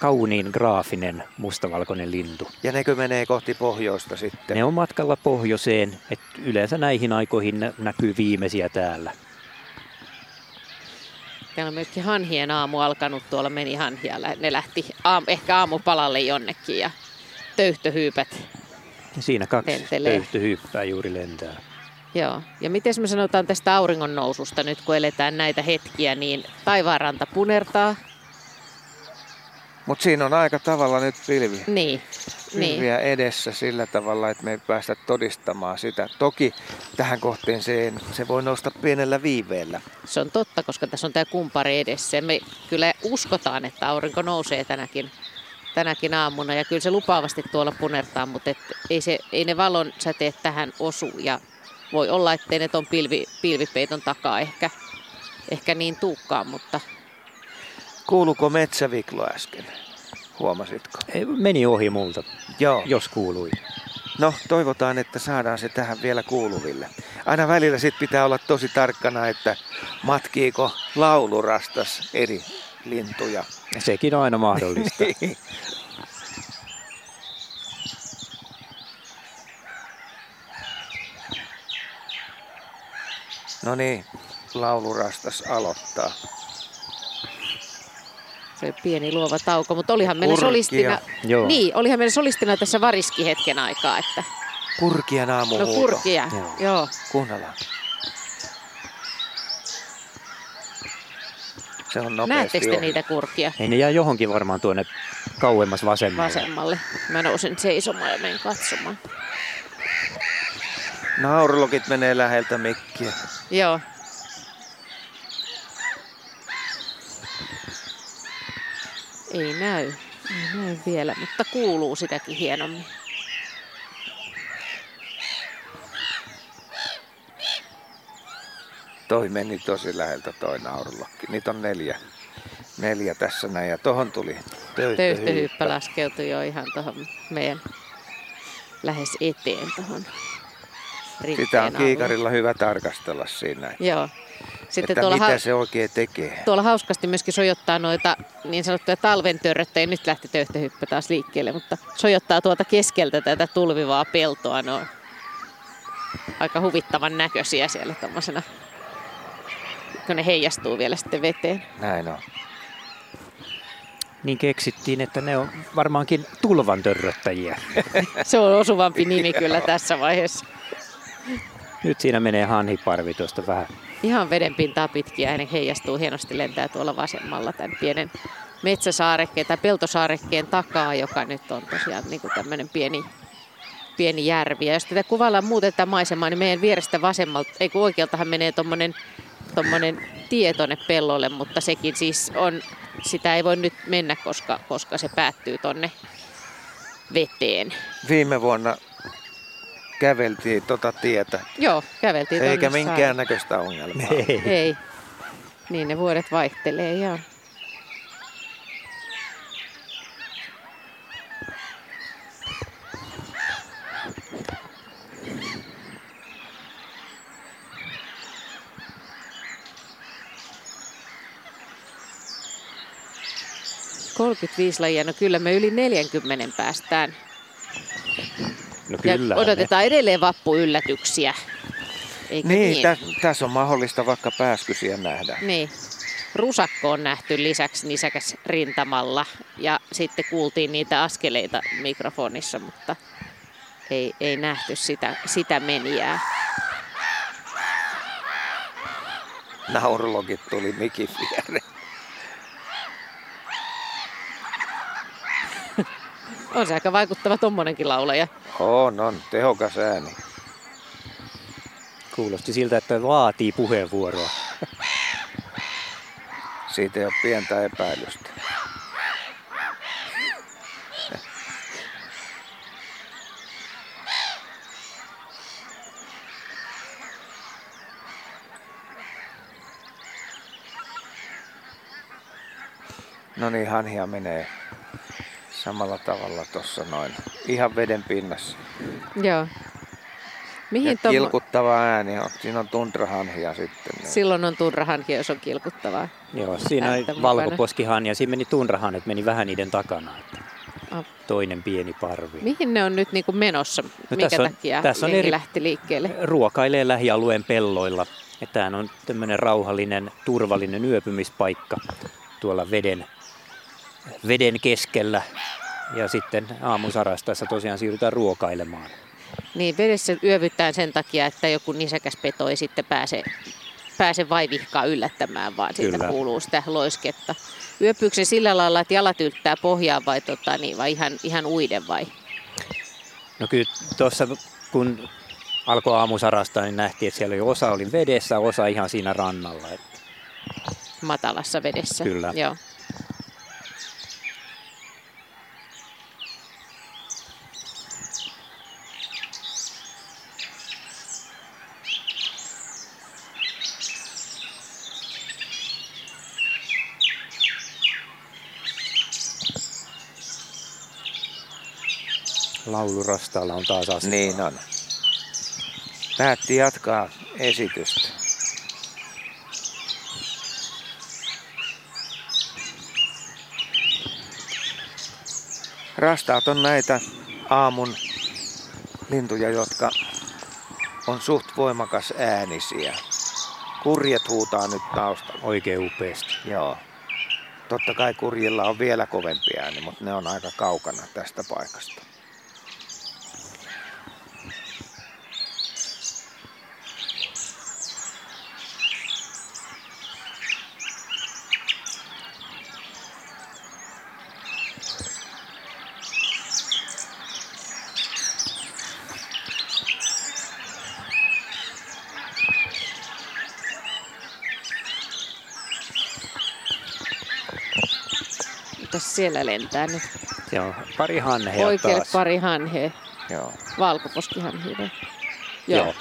kauniin graafinen mustavalkoinen lintu. Ja nekö menee kohti pohjoista sitten? Ne on matkalla pohjoiseen, että yleensä näihin aikoihin nä- näkyy viimeisiä täällä. Täällä on myöskin hanhien aamu alkanut, tuolla meni hanhia. Ne lähti aam, ehkä aamupalalle jonnekin ja töyhtöhyypät. Siinä kaksi Lentelee. töyhtöhyyppää juuri lentää. Joo. Ja miten me sanotaan tästä auringon noususta nyt, kun eletään näitä hetkiä, niin taivaanranta punertaa. Mutta siinä on aika tavalla nyt pilvi. Niin. niin. pilviä edessä sillä tavalla, että me ei päästä todistamaan sitä. Toki tähän kohteeseen se voi nousta pienellä viiveellä. Se on totta, koska tässä on tämä kumpari edessä. Me kyllä uskotaan, että aurinko nousee tänäkin, tänäkin aamuna. Ja kyllä se lupaavasti tuolla punertaa, mutta et ei, se, ei ne valon säteet tähän osu. Ja voi olla, ettei ne ton pilvi, pilvipeiton takaa ehkä, ehkä niin tuukkaan, mutta Kuuluuko metsäviklo äsken? Huomasitko? Ei, Meni ohi multa, Joo. jos kuului. No, toivotaan, että saadaan se tähän vielä kuuluville. Aina välillä sit pitää olla tosi tarkkana, että matkiiko laulurastas eri lintuja. Sekin on aina mahdollista. <laughs> No niin, laulurastas aloittaa. Se pieni luova tauko. Mutta olihan meillä Kurkia. solistina, Joo. niin, olihan meillä solistina tässä variski hetken aikaa. Että, Kurkien no aamuhuuto. kurkia, Joo. joo. Kuunnellaan. Se on nopeasti Näettekö te niitä kurkia? Ei ne jää johonkin varmaan tuonne kauemmas vasemmalle. vasemmalle. Mä nousen seisomaan ja menen katsomaan. Naurulokit menee läheltä mikkiä. Joo. Ei näy. Ei näy vielä, mutta kuuluu sitäkin hienommin. Toi meni tosi läheltä toi naurulokki. Niitä on neljä. Neljä tässä näin ja tohon tuli Töyhtöhyyppä laskeutui jo ihan tuohon meidän lähes eteen tuohon Sitä on kiikarilla hyvä tarkastella siinä, Joo. Sitten että tuolla, mitä ha- se oikein tekee. tuolla hauskasti myöskin sojottaa noita niin sanottuja talven törröttejä. Nyt lähti töyhtöhyppä taas liikkeelle, mutta sojottaa tuolta keskeltä tätä tulvivaa peltoa. Ne on aika huvittavan näköisiä siellä tommosena, kun ne heijastuu vielä sitten veteen. Näin on. Niin keksittiin, että ne on varmaankin tulvan törröttäjiä. <laughs> Se on osuvampi nimi kyllä <laughs> tässä vaiheessa. Nyt siinä menee hanhiparvi tuosta vähän. Ihan vedenpintaa pitkiä ja ne heijastuu hienosti lentää tuolla vasemmalla tämän pienen metsäsaarekkeen tai peltosaarekkeen takaa, joka nyt on tosiaan niin kuin tämmöinen pieni, pieni järvi. Ja jos tätä kuvaillaan muuten tätä maisemaa, niin meidän vierestä vasemmalta, ei kun oikealtahan menee tommonen, tommonen tie tonne pellolle, mutta sekin siis on, sitä ei voi nyt mennä, koska, koska se päättyy tonne veteen. Viime vuonna käveltiin tota tietä, Joo, käveltiin eikä tonne saarelle. minkään näköistä ongelmaa. Ei. <laughs> Ei. Niin ne vuodet vaihtelee, joo. Kolmekymmentäviisi lajia, no kyllä me yli 40 päästään. No Ja kyllä. odotetaan edelleen vappuyllätyksiä. Eikö Niin, niin? tä, tässä on mahdollista vaikka pääskysiä nähdä. Niin. Rusakko on nähty lisäksi nisäkäs rintamalla ja sitten kuultiin niitä askeleita mikrofonissa, mutta ei, ei nähty sitä, sitä menijää. Naurulogit tuli mikin viereen. On se aika vaikuttava tommonenkin laulaja. On, on. Tehokas ääni. Kuulosti siltä, että vaatii puheenvuoroa. Siitä ei ole pientä epäilystä. No niin, hanhia menee samalla tavalla tuossa noin. Ihan veden pinnassa. Joo. Mihin ja tommo... kilkuttava ääni on. Siinä on tundrahanhia sitten. Niin. Silloin on turrahanki, jos on kilkuttavaa. Joo, siinä Ääntä mukana. valkoposkihan ja siinä meni tunrahanet, meni vähän niiden takana. Että toinen pieni parvi. Mihin ne on nyt niin kuin menossa? No Minkä tässä on- takia tässä on eri- lähti liikkeelle? Ruokailee lähialueen pelloilla. Tämä on tämmöinen rauhallinen, turvallinen yöpymispaikka tuolla veden, veden keskellä. Ja sitten aamun sarastaessa tosiaan siirrytään ruokailemaan. Niin, vedessä yövytään sen takia, että joku nisäkäs peto ei sitten pääse, pääse vaivihkaa yllättämään, vaan siitä Kyllä. kuuluu sitä loisketta. Yöpyykö se sillä lailla, että jalat yltää pohjaan vai, tota, niin, vai ihan, ihan uiden vai? No kyllä tuossa kun alkoi aamu sarastaa, niin nähtiin, että siellä oli osa oli vedessä, osa ihan siinä rannalla. Että matalassa vedessä. Kyllä. Joo. Laulurastaalla on taas asia. Niin on. Päätti jatkaa esitystä. Rastaat on näitä aamun lintuja, jotka on suht voimakas äänisiä. Kurjet huutaa nyt taustalla. Oikein upeasti. Joo. Totta kai kurjilla on vielä kovempi ääni, mutta ne on aika kaukana tästä paikasta. Siellä lentää nyt? On pari hanhea Oikealle taas. pari hanhea. Joo. Valkoposkihanhia. Joo. Joo.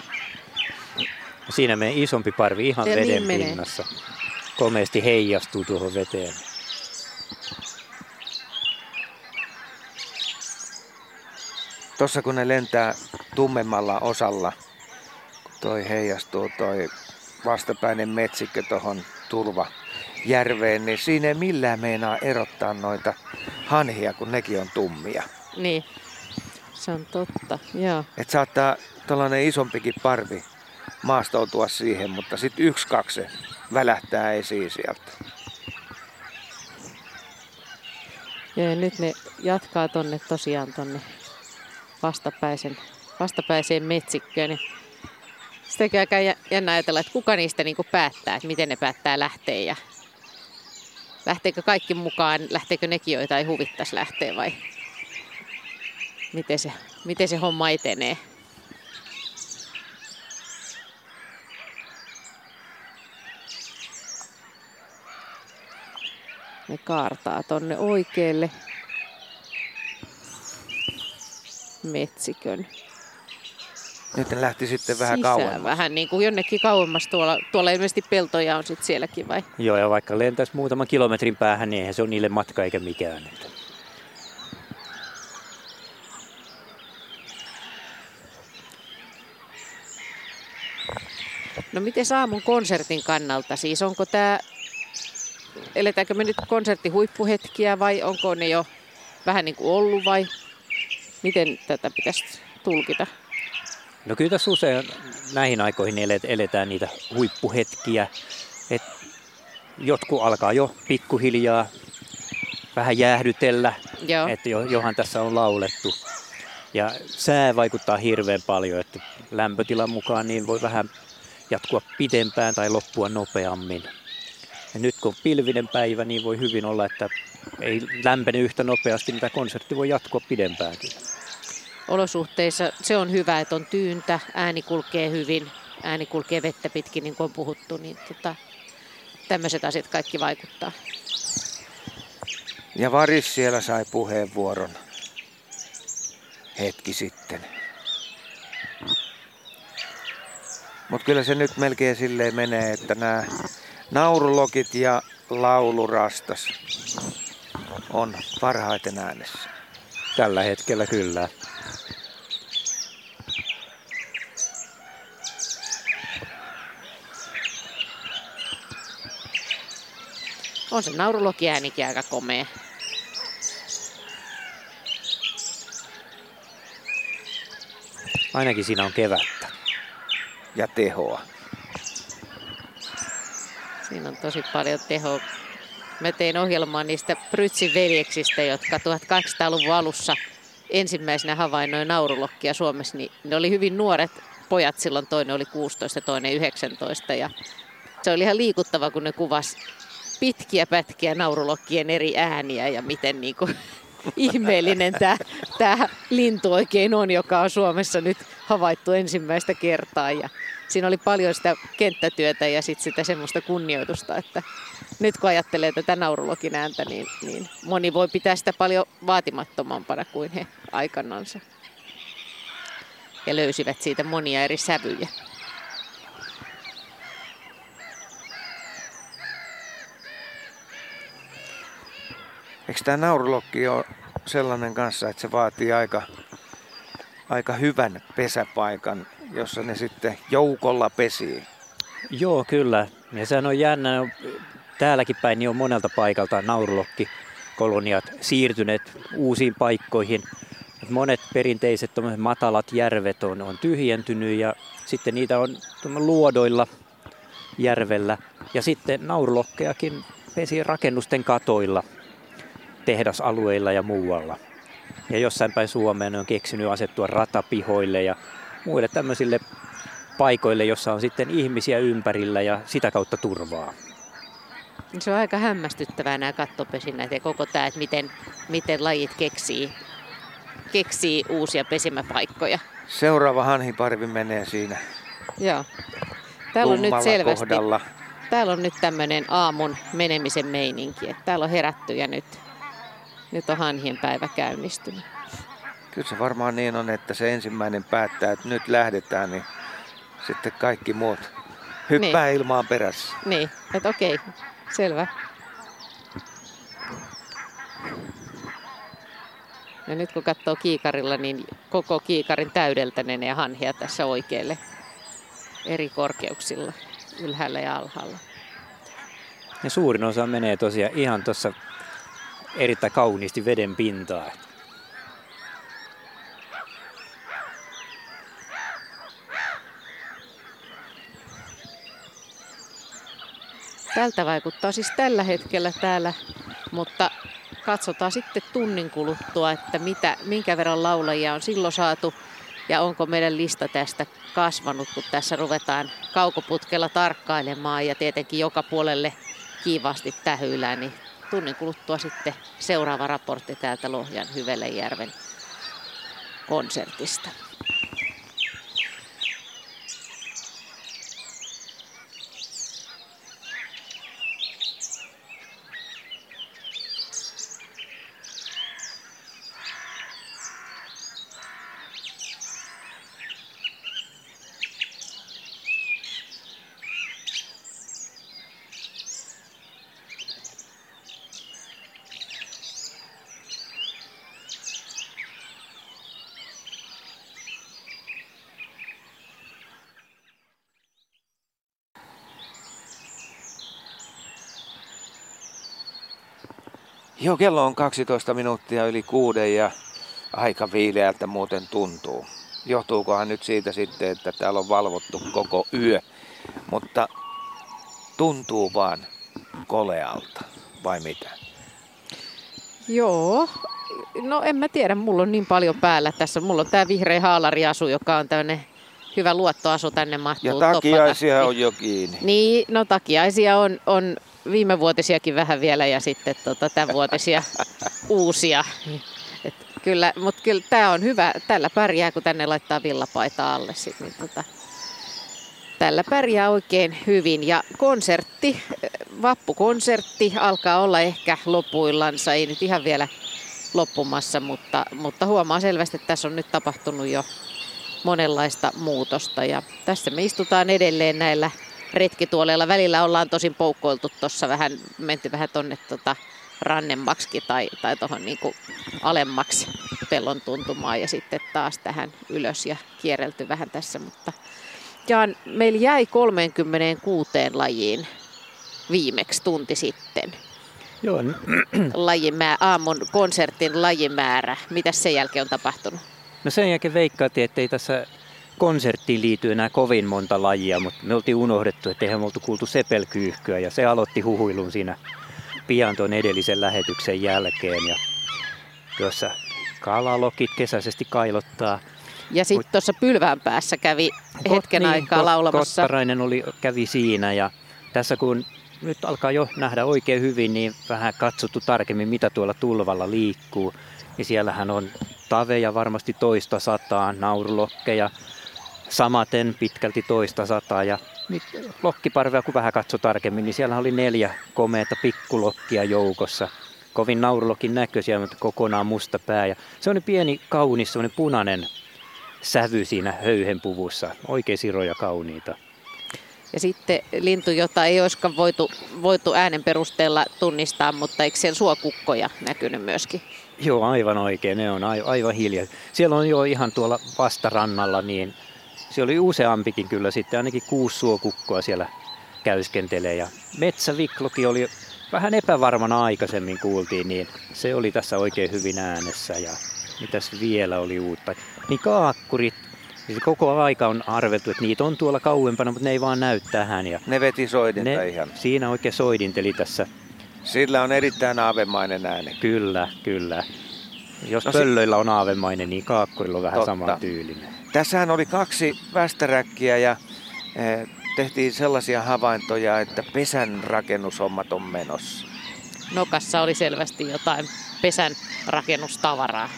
Siinä menee isompi parvi ihan Ja niin veden menee. pinnassa. Komeasti heijastuu tuohon veteen. Tossa kun ne lentää tummemmalla osalla, toi heijastuu toi vastapäinen metsikkö tohon tulvajärveen, niin siinä ei millään meinaa erottaa noita hanhia, kun nekin on tummia. Niin. Se on totta. Joo. Et saattaa tällainen isompikin parvi maastoutua siihen, mutta sitten yksi kaksi se välähtää esiin sieltä. Ja nyt ne jatkaa tonne tosiaan tonne vastapäisen, vastapäiseen metsikköön. Ja Sitäkin aika jä- jännä ajatella, että kuka niistä niinku päättää, että miten ne päättää lähteä ja lähteekö kaikki mukaan, lähteekö nekin, joita ei huvittaisi lähteä vai? Miten se, miten se homma etenee. Ne kaartaa tonne oikealle metsikön Nyt ne lähti sitten vähän sisään. kauemmas. Vähän niin kuin jonnekin kauemmas. Tuolla, tuolla ilmeisesti peltoja on sitten sielläkin vai? Joo, ja vaikka lentäisi muutaman kilometrin päähän, niin eihän se ole niille matka eikä mikään. Että No miten aamun konsertin kannalta? Siis onko tämä, eletäänkö me nyt konserttihuippuhetkiä vai onko ne jo vähän niin kuin ollut vai miten tätä pitäisi tulkita? No kyllä tässä usein näihin aikoihin elet- eletään niitä huippuhetkiä. Et jotkut alkaa jo pikkuhiljaa vähän jäähdytellä, Joo. että jo, johan tässä on laulettu. Ja sää vaikuttaa hirveän paljon, että lämpötilan mukaan niin voi vähän jatkua pitempään tai loppua nopeammin. Ja nyt kun on pilvinen päivä, niin voi hyvin olla, että ei lämpene yhtä nopeasti, mitä konsertti voi jatkua pidempäänkin. Olosuhteissa se on hyvä, että on tyyntä, ääni kulkee hyvin, ääni kulkee vettä pitkin, niin kuin on puhuttu, niin tota, tämmöiset asiat kaikki vaikuttaa. Ja Varis siellä sai puheenvuoron hetki sitten. Mutta kyllä se nyt melkein silleen menee, että nämä naurulokit ja laulurastas on parhaiten äänessä. Tällä hetkellä kyllä. On se nauruloki äänikin aika komea. Ainakin siinä on kevättä. Ja tehoa. Siinä on tosi paljon tehoa. Mä tein ohjelmaa niistä Prytsin veljeksistä, jotka 1800-luvun alussa ensimmäisenä havainnoi naurulokkia Suomessa. Niin ne oli hyvin nuoret pojat silloin, toinen oli 16, toinen 19. Ja se oli ihan liikuttava, kun ne kuvas pitkiä pätkiä naurulokkien eri ääniä ja miten niin kuin, <laughs> ihmeellinen tämä, tämä lintu oikein on, joka on Suomessa nyt havaittu ensimmäistä kertaa. Ja siinä oli paljon sitä kenttätyötä ja sit sitä semmoista kunnioitusta, että nyt kun ajattelee tätä naurulokin ääntä, niin, niin moni voi pitää sitä paljon vaatimattomampana kuin he aikanansa. Ja löysivät siitä monia eri sävyjä. Eikö tämä naurulokki ole sellainen kanssa, että se vaatii aika, aika hyvän pesäpaikan, jossa ne sitten joukolla pesii? Joo, kyllä. Ja sehän on jännä. Täälläkin päin niin on monelta paikalta naurulokki koloniat siirtyneet uusiin paikkoihin. Monet perinteiset matalat järvet on, on tyhjentynyt ja sitten niitä on luodoilla järvellä. Ja sitten naurulokkejakin pesi rakennusten katoilla tehdasalueilla ja muualla. Ja jossain päin Suomeen on keksinyt asettua ratapihoille ja muille tämmöisille paikoille, jossa on sitten ihmisiä ympärillä ja sitä kautta turvaa. Se on aika hämmästyttävää nämä kattopesinnät ja koko tämä, että miten, miten lajit keksii, keksii uusia pesimäpaikkoja. Seuraava hanhiparvi menee siinä Joo. Täällä on nyt selvästi, kohdalla. täällä on nyt tämmöinen aamun menemisen meininki. Että täällä on herätty ja nyt, nyt on hanhien päivä käynnistynyt. Kyllä se varmaan niin on, että se ensimmäinen päättää, että nyt lähdetään, niin sitten kaikki muut hyppää niin. ilmaan perässä. Niin, että okei, selvä. Ja nyt kun katsoo kiikarilla, niin koko kiikarin täydeltäneen ja hanhia tässä oikealle eri korkeuksilla, ylhäällä ja alhaalla. Ja suurin osa menee tosiaan ihan tuossa erittäin kauniisti veden pintaa. Tältä vaikuttaa siis tällä hetkellä täällä, mutta katsotaan sitten tunnin kuluttua, että mitä, minkä verran laulajia on silloin saatu ja onko meidän lista tästä kasvanut, kun tässä ruvetaan kaukoputkella tarkkailemaan ja tietenkin joka puolelle kiivaasti tähyillään, niin tunnin kuluttua sitten seuraava raportti täältä Lohjan Hyvelejärven konsertista. Joo, kello on 12 minuuttia yli kuuden ja aika viileältä muuten tuntuu. Johtuukohan nyt siitä sitten, että täällä on valvottu koko yö, mutta tuntuu vaan kolealta, vai mitä? Joo, no en mä tiedä, mulla on niin paljon päällä tässä. Mulla on tää vihreä haalariasu, joka on tämmönen hyvä luottoasu tänne mahtuu Ja takiaisia topata. on jo kiinni. Niin, no takiaisia on, on viimevuotisiakin vähän vielä ja sitten tota, tämänvuotisia uusia. Et kyllä, mutta kyllä tämä on hyvä. Tällä pärjää, kun tänne laittaa villapaita alle. Sit, niin tota, tällä pärjää oikein hyvin. Ja konsertti, vappukonsertti alkaa olla ehkä lopuillansa. Ei nyt ihan vielä loppumassa, mutta, mutta huomaa selvästi, että tässä on nyt tapahtunut jo monenlaista muutosta. Ja tässä me istutaan edelleen näillä retkituoleilla. Välillä ollaan tosin poukkoiltu tuossa vähän, menty vähän tonne tota rannemmaksi tai, tai tuohon niin alemmaksi pellon tuntumaan ja sitten taas tähän ylös ja kierrelty vähän tässä. Mutta Jaan, meillä jäi 36 lajiin viimeksi tunti sitten. Joo. Lajimää, aamun konsertin lajimäärä. Mitä sen jälkeen on tapahtunut? No sen jälkeen veikkaatiin, että ei tässä konserttiin liity enää kovin monta lajia, mutta me oltiin unohdettu, että eihän me oltu kuultu sepelkyyhkyä ja se aloitti huhuilun siinä pian tuon edellisen lähetyksen jälkeen. Ja tuossa kalalokit kesäisesti kailottaa. Ja sitten tuossa pylvään päässä kävi hetken niin, aikaa laulamassa. Kottarainen oli, kävi siinä ja tässä kun nyt alkaa jo nähdä oikein hyvin, niin vähän katsottu tarkemmin, mitä tuolla tulvalla liikkuu. Ja siellähän on taveja varmasti toista sataa, naurulokkeja, samaten pitkälti toista sataa. Ja nyt lokkiparvea, kun vähän katsoi tarkemmin, niin siellä oli neljä komeata pikkulokkia joukossa. Kovin naurulokin näköisiä, mutta kokonaan musta pää. Ja se on pieni, kaunis, semmoinen punainen sävy siinä höyhenpuvussa. Oikein siroja kauniita. Ja sitten lintu, jota ei olisikaan voitu, voitu äänen perusteella tunnistaa, mutta eikö siellä suokukkoja näkynyt myöskin? Joo, aivan oikein. Ne on aivan hiljaa. Siellä on jo ihan tuolla vastarannalla, niin siellä oli useampikin kyllä sitten, ainakin kuusi suokukkoa siellä käyskentelee. Ja metsävikloki oli vähän epävarmana aikaisemmin kuultiin, niin se oli tässä oikein hyvin äänessä. Ja mitäs vielä oli uutta? Niin kaakkurit, niin koko aika on arveltu, että niitä on tuolla kauempana, mutta ne ei vaan näy tähän. Ja ne veti soidinta ne, ihan. Siinä oikein soidinteli tässä. Sillä on erittäin aavemainen ääni. Kyllä, kyllä. Jos no, pöllöillä on aavemainen, niin kaakkurilla on vähän totta. sama tyylinen. Tässähän oli kaksi västäräkkiä ja eh, tehtiin sellaisia havaintoja, että pesän rakennushommat on menossa. Nokassa oli selvästi jotain pesän rakennustavaraa.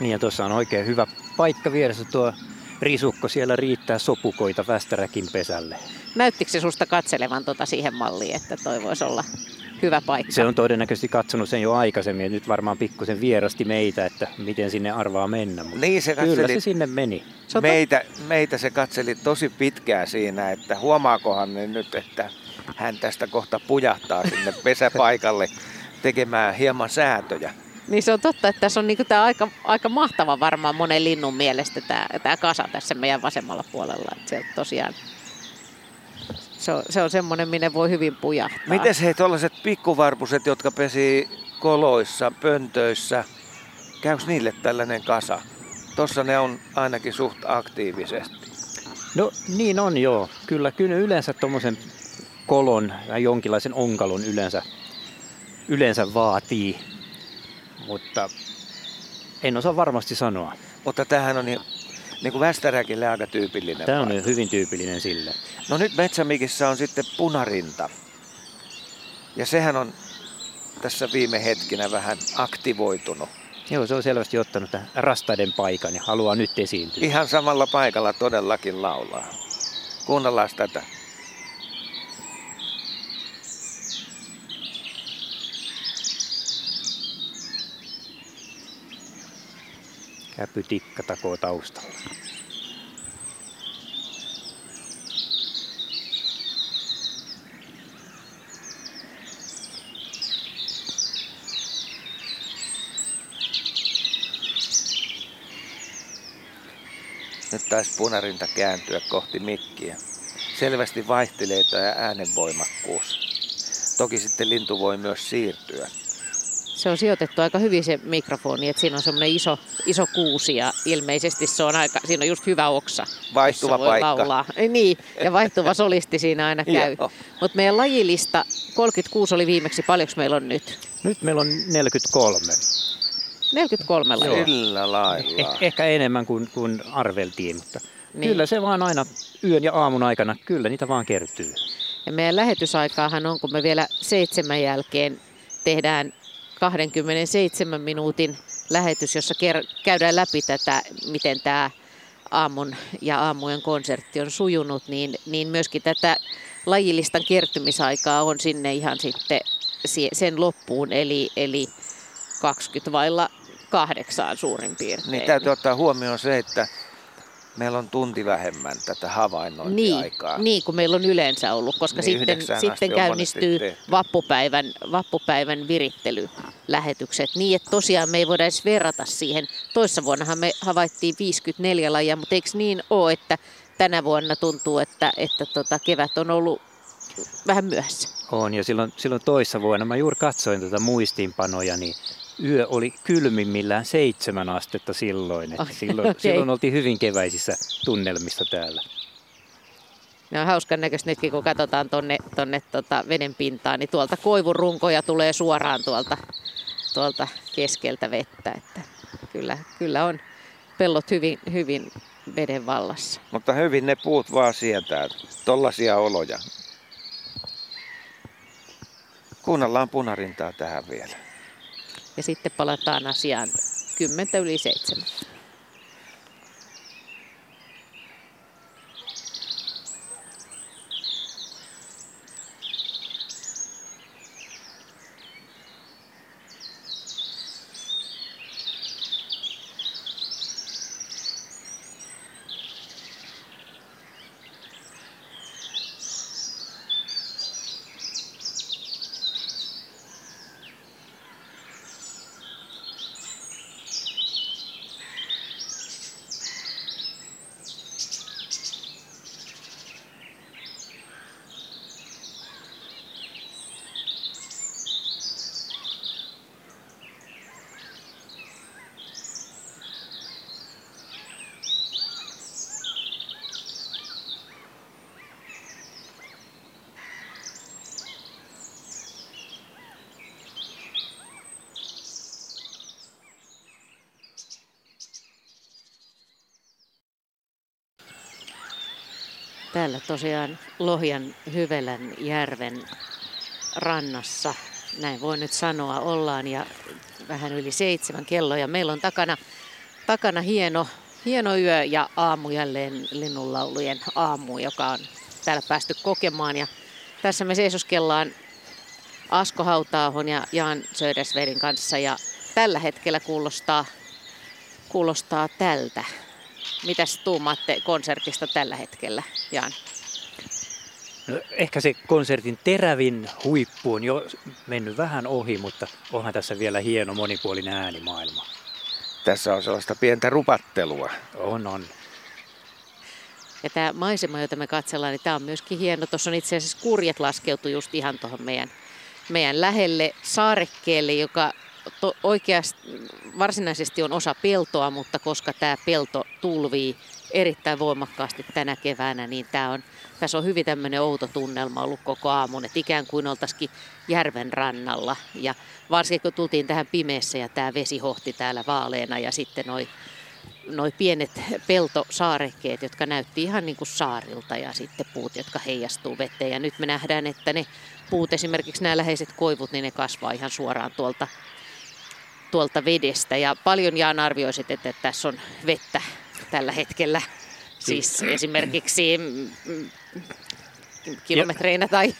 Niin ja tuossa on oikein hyvä paikka vieressä tuo risukko. Siellä riittää sopukoita västäräkin pesälle. Näyttikö se susta katselevan tuota siihen malliin, että toi voisi olla hyvä paikka? Se on todennäköisesti katsonut sen jo aikaisemmin ja nyt varmaan pikkusen vierasti meitä, että miten sinne arvaa mennä. Mutta niin se katseli, kyllä se sinne meni. Meitä, meitä se katseli tosi pitkään siinä, että huomaakohan ne nyt, että hän tästä kohta pujahtaa sinne <laughs> pesäpaikalle tekemään hieman säätöjä. Niin se on totta, että tässä on niinku tää aika, aika mahtava varmaan monen linnun mielestä tämä tää kasa tässä meidän vasemmalla puolella. Että se tosiaan se on, se on semmoinen, minne voi hyvin pujahtaa. Miten he tuollaiset pikkuvarpuset, jotka pesi koloissa, pöntöissä, käykö niille tällainen kasa? Tossa ne on ainakin suht aktiivisesti. No niin on joo. Kyllä, kyllä yleensä tuommoisen kolon tai jonkinlaisen onkalon yleensä, yleensä vaatii mutta en osaa varmasti sanoa. Mutta tämähän on niin, niin kuin Västäräkille aika tyypillinen. Tämä on paikka. hyvin tyypillinen sille. No nyt Metsämikissä on sitten punarinta. Ja sehän on tässä viime hetkinä vähän aktivoitunut. Joo, se on selvästi ottanut tämän rastaiden paikan ja haluaa nyt esiintyä. Ihan samalla paikalla todellakin laulaa. Kuunnellaan tätä. Käpytikka takoo taustalla. Nyt taisi punarinta kääntyä kohti mikkiä. Selvästi vaihtelee tämä äänenvoimakkuus. Toki sitten lintu voi myös siirtyä se on sijoitettu aika hyvin se mikrofoni, että siinä on semmoinen iso, iso kuusi ja ilmeisesti se on aika, siinä on just hyvä oksa. Vaihtuva paikka. Laulaa. Niin, ja vaihtuva solisti siinä aina <laughs> käy. Mutta meidän lajilista 36 oli viimeksi, paljonko meillä on nyt? Nyt meillä on 43. 43 lajia. Sillä lailla. Eh, ehkä enemmän kuin, kuin arveltiin, mutta niin. kyllä se vaan aina yön ja aamun aikana, kyllä niitä vaan kertyy. Ja meidän lähetysaikaahan on, kun me vielä seitsemän jälkeen tehdään 27 minuutin lähetys, jossa käydään läpi tätä, miten tämä aamun ja aamujen konsertti on sujunut, niin, niin myöskin tätä lajilistan kertymisaikaa on sinne ihan sitten sen loppuun, eli, eli 20 vailla kahdeksaan suurin piirtein. Niin täytyy ottaa huomioon se, että meillä on tunti vähemmän tätä havainnointiaikaa. Niin, niin kuin meillä on yleensä ollut, koska niin sitten, sitten käynnistyy vappupäivän, vappupäivän virittelylähetykset. Niin, että tosiaan me ei voida edes verrata siihen. Toissa vuonnahan me havaittiin 54 lajia, mutta eikö niin ole, että tänä vuonna tuntuu, että, että tota, kevät on ollut vähän myöhässä? On, ja silloin, silloin toissa vuonna mä juuri katsoin tätä muistiinpanoja, niin yö oli kylmimmillään seitsemän astetta silloin. Että silloin, okay. silloin oltiin hyvin keväisissä tunnelmissa täällä. Ne on hauskan näköistä nytkin, kun katsotaan tuonne tonne tota veden pintaan, niin tuolta koivun runkoja tulee suoraan tuolta, tuolta keskeltä vettä. Että kyllä, kyllä on pellot hyvin, hyvin veden vallassa. Mutta hyvin ne puut vaan sietää, tollasia oloja. Kuunnellaan punarintaa tähän vielä ja sitten palataan asiaan 10 yli 7. Täällä tosiaan Lohjan Hyvelän järven rannassa, näin voi nyt sanoa, ollaan ja vähän yli seitsemän kelloa. Ja meillä on takana, takana hieno, hieno yö ja aamu jälleen linnunlaulujen aamu, joka on täällä päästy kokemaan. Ja tässä me seisoskellaan Asko Hautaahon ja Jaan Södersvedin kanssa ja tällä hetkellä kuulostaa, kuulostaa tältä. Mitäs tuumaatte konsertista tällä hetkellä, Jaan? No, ehkä se konsertin terävin huippu on jo mennyt vähän ohi, mutta onhan tässä vielä hieno monipuolinen äänimaailma. Tässä on sellaista pientä rupattelua. On, on. Ja tämä maisema, jota me katsellaan, niin tämä on myöskin hieno. Tuossa on itse asiassa kurjet laskeutu just ihan tuohon meidän, meidän lähelle saarekkeelle, joka to, oikeasti varsinaisesti on osa peltoa, mutta koska tämä pelto tulvii erittäin voimakkaasti tänä keväänä, niin tämä on, tässä on hyvin tämmöinen outo tunnelma ollut koko aamun, että ikään kuin oltaisikin järven rannalla. Ja varsinkin kun tultiin tähän pimeässä ja tämä vesi hohti täällä vaaleena ja sitten noi, noi pienet peltosaarekkeet, jotka näytti ihan niin kuin saarilta ja sitten puut, jotka heijastuu veteen. Ja nyt me nähdään, että ne puut, esimerkiksi nämä läheiset koivut, niin ne kasvaa ihan suoraan tuolta tuolta vedestä. Ja paljon Jaan arvioisit, että tässä on vettä tällä hetkellä. Siis esimerkiksi mm, mm, kilometreinä tai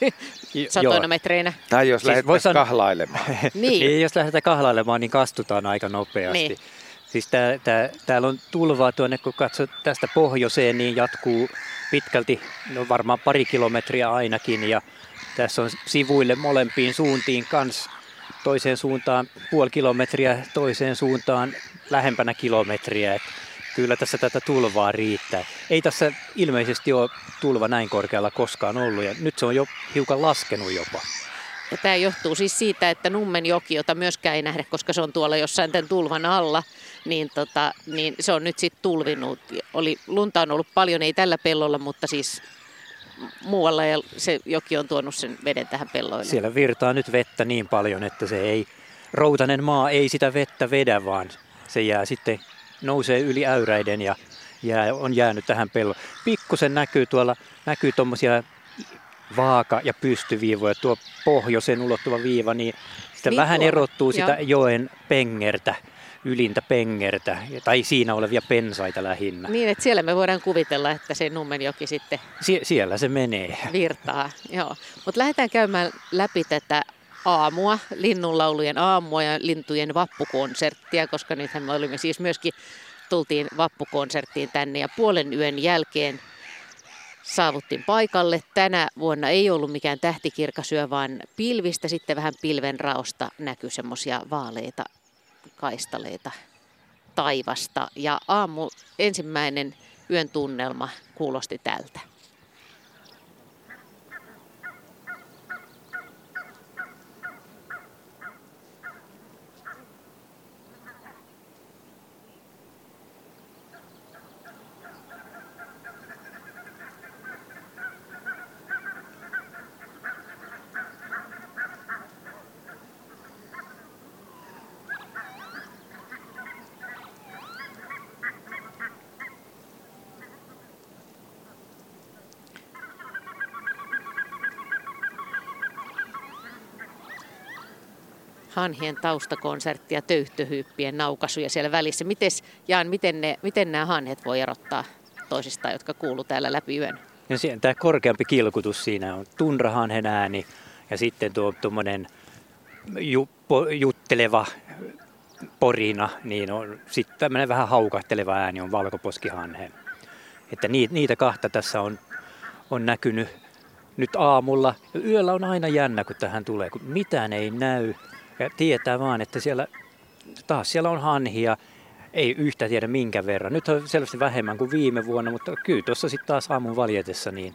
satoina metreinä. Tai jos siis lähdetään san... kahlailemaan. <laughs> niin. jos lähdetään kahlailemaan, niin kastutaan aika nopeasti. Niin. Siis tää, tää, täällä on tulvaa tuonne, kun katsot tästä pohjoiseen, niin jatkuu pitkälti, no varmaan pari kilometriä ainakin. Ja tässä on sivuille molempiin suuntiin kanssa toiseen suuntaan puoli kilometriä, toiseen suuntaan lähempänä kilometriä. Et kyllä tässä tätä tulvaa riittää. Ei tässä ilmeisesti ole tulva näin korkealla koskaan ollut ja nyt se on jo hiukan laskenut jopa. Ja tämä johtuu siis siitä, että Nummenjoki, jota myöskään ei nähdä, koska se on tuolla jossain tämän tulvan alla, niin, tota, niin se on nyt sitten tulvinut. Oli, lunta on ollut paljon, ei tällä pellolla, mutta siis muualla ja se joki on tuonut sen veden tähän pelloille. Siellä virtaa nyt vettä niin paljon, että se ei, routanen maa ei sitä vettä vedä, vaan se jää sitten, nousee yli äyräiden ja jää, on jäänyt tähän pelloon. Pikkusen näkyy tuolla, näkyy tuommoisia vaaka- ja pystyviivoja. Tuo pohjoisen ulottuva viiva, niin sitä Niin vähän tuolla, erottuu sitä joo. joen pengertä, ylintä pengertä, tai siinä olevia pensaita lähinnä. Niin, että siellä me voidaan kuvitella, että se Nummenjoki sitten Sie- siellä se menee. virtaa. Joo. Mutta lähdetään käymään läpi tätä aamua, linnunlaulujen aamua ja lintujen vappukonserttia, koska nythän me olimme siis myöskin, tultiin vappukonserttiin tänne ja puolen yön jälkeen saavuttiin paikalle. Tänä vuonna ei ollut mikään tähtikirkas yö, vaan pilvistä, sitten vähän pilven raosta näkyi semmoisia vaaleita kaistaleita taivasta. Ja aamu ensimmäinen yön tunnelma kuulosti tältä. Hanhien taustakonsertti ja töyhtöhyyppien naukasuja siellä välissä. Mites, Jaan, miten, ne, miten nämä hanhet voi erottaa toisistaan, jotka kuuluu täällä läpi yön? Siinä, tämä korkeampi kilkutus siinä on tunrahanhen ääni ja sitten tuo tuommoinen ju, po, jutteleva porina, niin on sitten tämmöinen vähän haukahteleva ääni on valkoposkihanhen. Että niitä, niitä kahta tässä on, on näkynyt nyt aamulla. Yöllä on aina jännä, kun tähän tulee, kun mitään ei näy. Ja tietää vaan, että siellä taas siellä on hanhia. Ei yhtä tiedä minkä verran. Nyt on selvästi vähemmän kuin viime vuonna, mutta kyllä tuossa sitten taas aamun valjetessa niin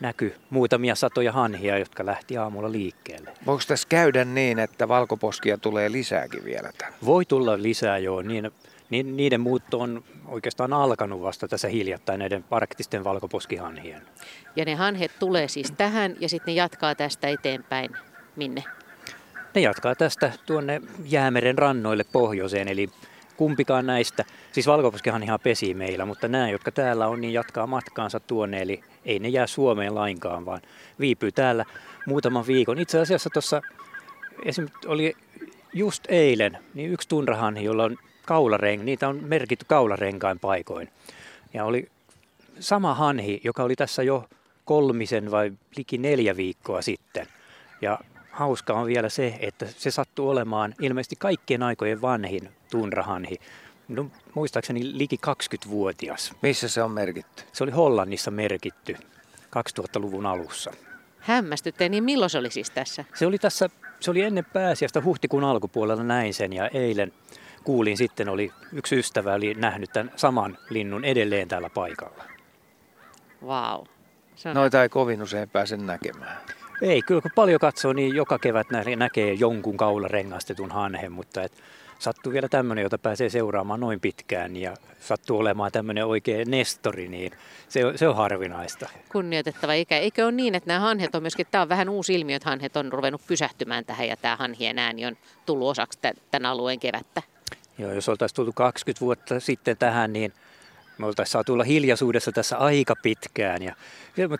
näkyy muutamia satoja hanhia, jotka lähti aamulla liikkeelle. Voiko tässä käydä niin, että valkoposkia tulee lisääkin vielä tänne? Voi tulla lisää joo, niin, niin niiden muutto on oikeastaan alkanut vasta tässä hiljattain näiden arktisten valkoposkihanhien. Ja ne hanhet tulee siis tähän ja sitten ne jatkaa tästä eteenpäin. Minne? Ne jatkaa tästä tuonne Jäämeren rannoille pohjoiseen, eli kumpikaan näistä, siis valkoposkehan ihan pesii meillä, mutta nämä, jotka täällä on, niin jatkaa matkaansa tuonne, eli ei ne jää Suomeen lainkaan, vaan viipyy täällä muutaman viikon. Itse asiassa tuossa esimerkiksi oli just eilen, niin yksi tunrahanhi, jolla on kaulareng, niitä on merkitty kaularenkain paikoin. Ja oli sama hanhi, joka oli tässä jo kolmisen vai liki neljä viikkoa sitten. Ja hauska on vielä se, että se sattuu olemaan ilmeisesti kaikkien aikojen vanhin tunrahanhi. No, muistaakseni liki 20-vuotias. Missä se on merkitty? Se oli Hollannissa merkitty 2000-luvun alussa. Hämmästytte, niin milloin se oli siis tässä? Se oli tässä, se oli ennen pääsiäistä huhtikuun alkupuolella näin sen ja eilen kuulin sitten oli yksi ystävä oli nähnyt tämän saman linnun edelleen täällä paikalla. Vau. Wow. Noita ei kovin usein pääse näkemään. Ei, kyllä kun paljon katsoo, niin joka kevät nä- näkee jonkun kaularengastetun hanhen, mutta et sattuu vielä tämmöinen, jota pääsee seuraamaan noin pitkään ja sattuu olemaan tämmöinen oikea nestori, niin se on, se on harvinaista. kunnioitettava ikä. Eikö ole niin, että nämä hanhet on myöskin, tämä on vähän uusi ilmiö, että hanhet on ruvennut pysähtymään tähän ja tämä hanhien ääni on tullut osaksi tä- tämän alueen kevättä. Joo, jos oltaisiin tultu 20 vuotta sitten tähän, niin me oltaisiin saatu olla hiljaisuudessa tässä aika pitkään. Ja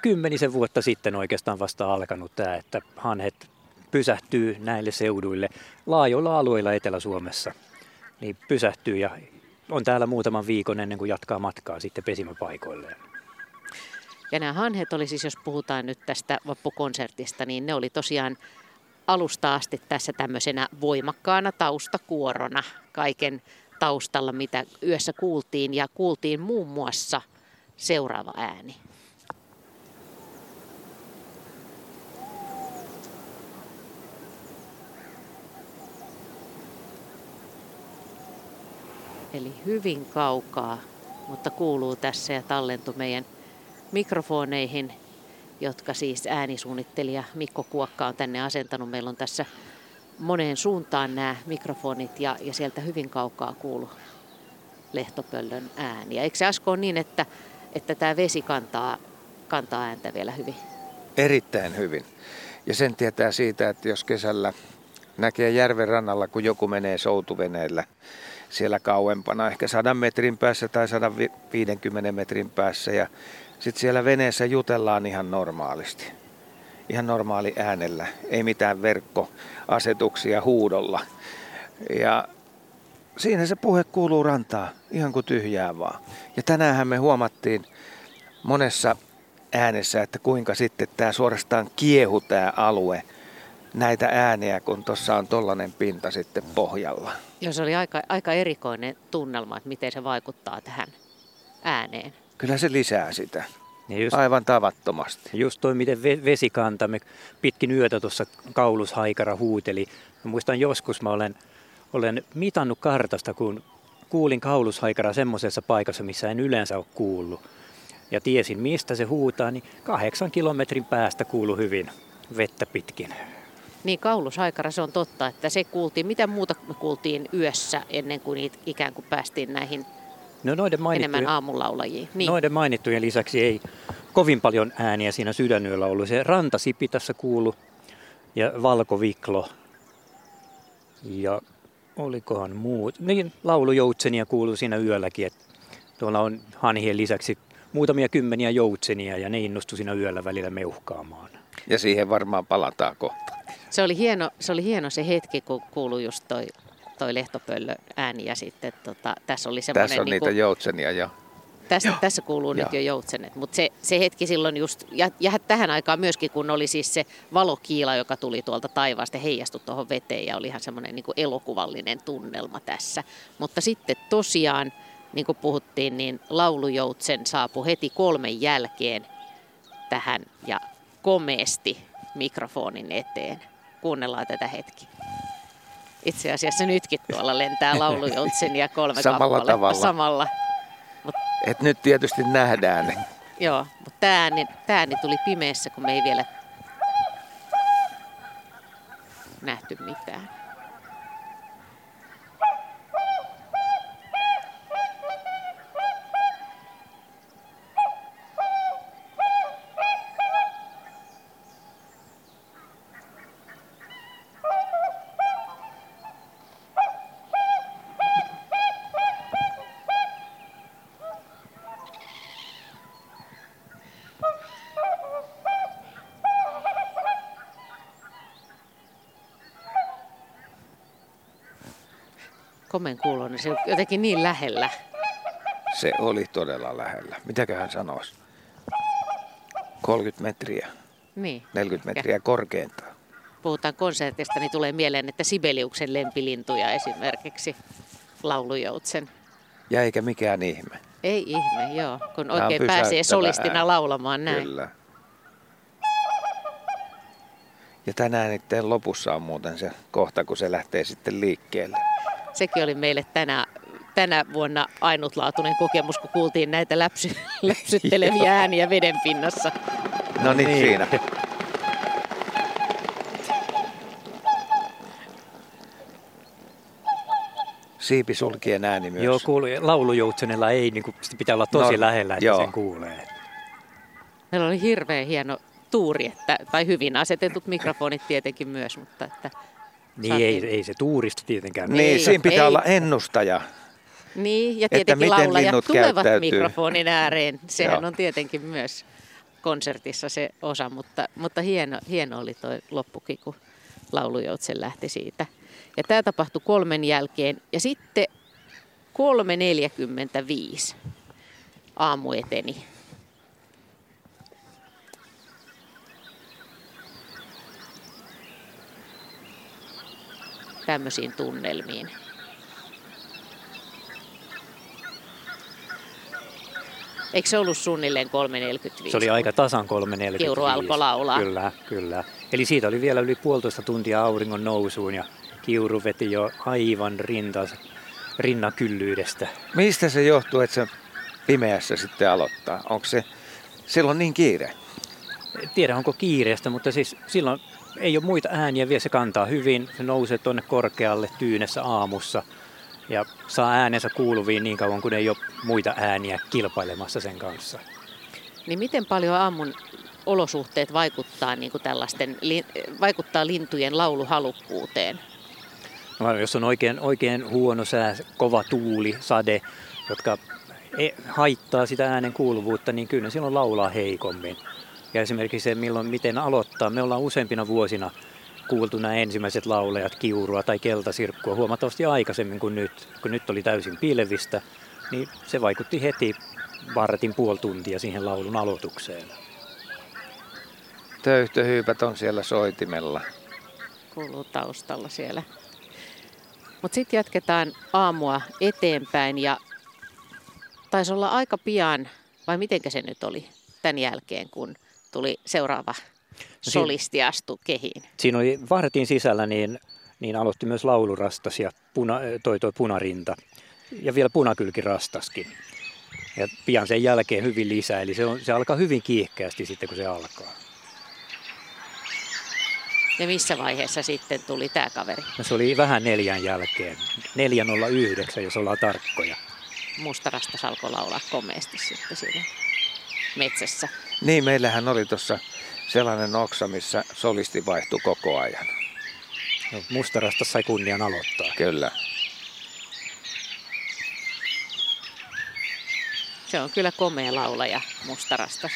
kymmenisen vuotta sitten oikeastaan vasta alkanut tämä, että hanhet pysähtyy näille seuduille laajoilla alueilla Etelä-Suomessa. Niin pysähtyy ja on täällä muutaman viikon ennen kuin jatkaa matkaa sitten pesimäpaikoilleen. Ja nämä hanhet oli siis, jos puhutaan nyt tästä vappukonsertista, niin ne oli tosiaan alusta asti tässä tämmöisenä voimakkaana taustakuorona kaiken taustalla, mitä yössä kuultiin. Ja kuultiin muun muassa seuraava ääni. Eli hyvin kaukaa, mutta kuuluu tässä ja tallentui meidän mikrofoneihin, jotka siis äänisuunnittelija Mikko Kuokka on tänne asentanut. Meillä on tässä moneen suuntaan nämä mikrofonit ja, ja sieltä hyvin kaukaa kuuluu lehtopöllön ääni. Ja eikö se Asko ole niin, että, että tämä vesi kantaa, kantaa ääntä vielä hyvin? Erittäin hyvin. Ja sen tietää siitä, että jos kesällä näkee järven rannalla, kun joku menee soutuveneellä siellä kauempana, ehkä 100 metrin päässä tai 150 metrin päässä, ja sitten siellä veneessä jutellaan ihan normaalisti. Ihan normaali äänellä, ei mitään verkkoasetuksia huudolla. Ja siinä se puhe kuuluu rantaa, ihan kuin tyhjää vaan. Ja tänään me huomattiin monessa äänessä, että kuinka sitten tämä suorastaan kiehu tämä alue näitä ääniä, kun tuossa on tollainen pinta sitten pohjalla. Joo, se oli aika, aika erikoinen tunnelma, että miten se vaikuttaa tähän ääneen. Kyllä se lisää sitä. Ja just, Aivan tavattomasti. Just toi, miten vesikantamme pitkin yötä tuossa kaulushaikara huuteli. Mä muistan joskus, mä olen, olen mitannut kartasta, kun kuulin kaulushaikara semmoisessa paikassa, missä en yleensä ole kuullut. Ja tiesin, mistä se huutaa, niin kahdeksan kilometrin päästä kuulu hyvin vettä pitkin. Niin kaulushaikara, se on totta, että se kuultiin. Mitä muuta me kuultiin yössä ennen kuin ikään kuin päästiin näihin No noiden enemmän aamulaulajiin. Niin. Noiden mainittujen lisäksi ei kovin paljon ääniä siinä sydänyöllä ollut. Se rantasipi tässä kuulu ja valkoviklo. Ja olikohan muut. Niin, laulujoutsenia kuuluu siinä yölläkin. Että tuolla on hanhien lisäksi muutamia kymmeniä joutsenia ja ne innostu siinä yöllä välillä meuhkaamaan. Ja siihen varmaan palataan kohta. Se oli hieno se, oli hieno se hetki, kun kuului just toi toi lehtopöllö ääni ja sitten tota, tässä oli semmoinen... Tässä on niin kuin, niitä joutsenia jo. Tässä, tässä kuuluu Joo. nyt jo joutsenet, mutta se, se hetki silloin just, ja, ja tähän aikaan myöskin, kun oli siis se valokiila, joka tuli tuolta taivaasta, heijastui tuohon veteen ja oli ihan semmoinen niin kuin elokuvallinen tunnelma tässä. Mutta sitten tosiaan, niin kuin puhuttiin, niin laulujoutsen saapui heti kolmen jälkeen tähän ja komeesti mikrofonin eteen. Kuunnellaan tätä hetki. Itse asiassa nytkin tuolla lentää laulujoutsen ja kolme Samalla tavalla. Samalla. Mut, Et nyt tietysti nähdään. Joo, mutta tämä ääni, tämä ääni tuli pimeässä, kun me ei vielä nähty mitään. Komen kuulonen, se jotenkin niin lähellä. Se oli todella lähellä. Mitäköhän sanoisi? 30 metriä. Niin. 40 metriä korkeintaan. Puhutaan konsertista, niin tulee mieleen, että Sibeliuksen lempilintuja esimerkiksi laulujoutsen. Ja eikä mikään ihme. Ei ihme, joo, kun oikein pääsee solistina laulamaan näin. Kyllä. Ja tänään niiden lopussa on muuten se kohta, kun se lähtee sitten liikkeelle sekin oli meille tänä, tänä vuonna ainutlaatuinen kokemus, kun kuultiin näitä läpsy, <laughs> läpsytteleviä ääniä veden pinnassa. No niin, niin. siinä. Siipisulkien ääni myös. Joo, kuuluu. Laulujoutsenella ei, niin kuin, pitää olla tosi no, lähellä, että joo. sen kuulee. Meillä oli hirveän hieno tuuri, että, tai hyvin asetetut mikrofonit tietenkin myös, mutta että niin ei, ei se tuurista tietenkään. Niin, niin siinä pitää ei. olla ennustaja. Niin, ja tietenkin laulajat tulevat käyttäytyy. mikrofonin ääreen. <laughs> Sehän on tietenkin myös konsertissa se osa, mutta, mutta hieno, hieno oli tuo loppukin, kun laulujoutsen lähti siitä. Ja tämä tapahtui kolmen jälkeen. Ja sitten 3.45 aamu eteni. Tämmöisiin tunnelmiin. Eikö se ollut suunnilleen 3.45? Se oli aika tasan 3.45. Kiuru alkoi laulaa. Kyllä, kyllä. Eli siitä oli vielä yli puolitoista tuntia auringon nousuun ja Kiuru veti jo aivan rintas, rinnakyllyydestä. Mistä se johtuu, että se pimeässä sitten aloittaa? Onko se silloin niin kiire? Tiedä, onko kiireestä, mutta siis silloin ei ole muita ääniä vielä, se kantaa hyvin, se nousee tuonne korkealle tyynessä aamussa ja saa äänensä kuuluviin niin kauan, kun ei ole muita ääniä kilpailemassa sen kanssa. Niin miten paljon aamun olosuhteet vaikuttaa, niin kuin tällaisten, vaikuttaa lintujen lauluhalukkuuteen? No, jos on oikein, oikein huono sää, kova tuuli, sade, jotka e, haittaa sitä äänen kuuluvuutta, niin kyllä silloin laulaa heikommin. Ja esimerkiksi se, milloin, miten aloittaa. Me ollaan useampina vuosina kuultu nämä ensimmäiset laulajat kiurua tai keltasirkkua huomattavasti aikaisemmin kuin nyt. Kun nyt oli täysin pilvistä, niin se vaikutti heti vartin puoli tuntia siihen laulun aloitukseen. Töyhtöhyypät on siellä soitimella. Kuuluu taustalla siellä. Mutta sitten jatketaan aamua eteenpäin ja taisi olla aika pian, vai mitenkä se nyt oli, tämän jälkeen, kun tuli seuraava no solisti astu kehiin. Siinä oli vartin sisällä, niin, niin aloitti myös laulurastas ja puna, toi, toi punarinta ja vielä punakylkirastaskin. Ja pian sen jälkeen hyvin lisää, eli se, on, se alkaa hyvin kiihkeästi sitten, kun se alkaa. Ja missä vaiheessa sitten tuli tämä kaveri? No se oli vähän neljän jälkeen. 409, jos ollaan tarkkoja. Mustarasta alkoi laulaa komeasti sitten siinä metsässä. Niin, meillähän oli tuossa sellainen oksa, missä solisti vaihtui koko ajan. No, mustarasta sai kunnian aloittaa. Kyllä. Se on kyllä komea laulaja mustarasta.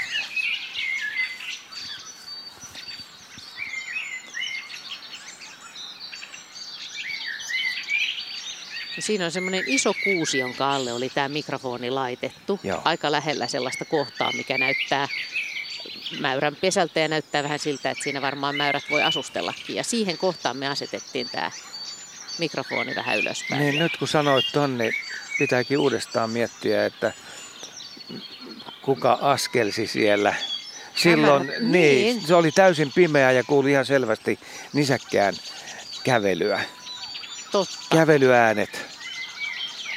Ja siinä on semmoinen iso kuusi, jonka alle oli tämä mikrofoni laitettu. Joo. Aika lähellä sellaista kohtaa, mikä näyttää mäyrän pesältä ja näyttää vähän siltä, että siinä varmaan mäyrät voi asustellakin. Ja siihen kohtaan me asetettiin tämä mikrofoni vähän ylöspäin. Niin nyt kun sanoit ton, niin pitääkin uudestaan miettiä, että kuka askelsi siellä. Silloin, Tämä, niin. niin, se oli täysin pimeä ja kuuli ihan selvästi nisäkkään kävelyä. Totta. Kävelyäänet.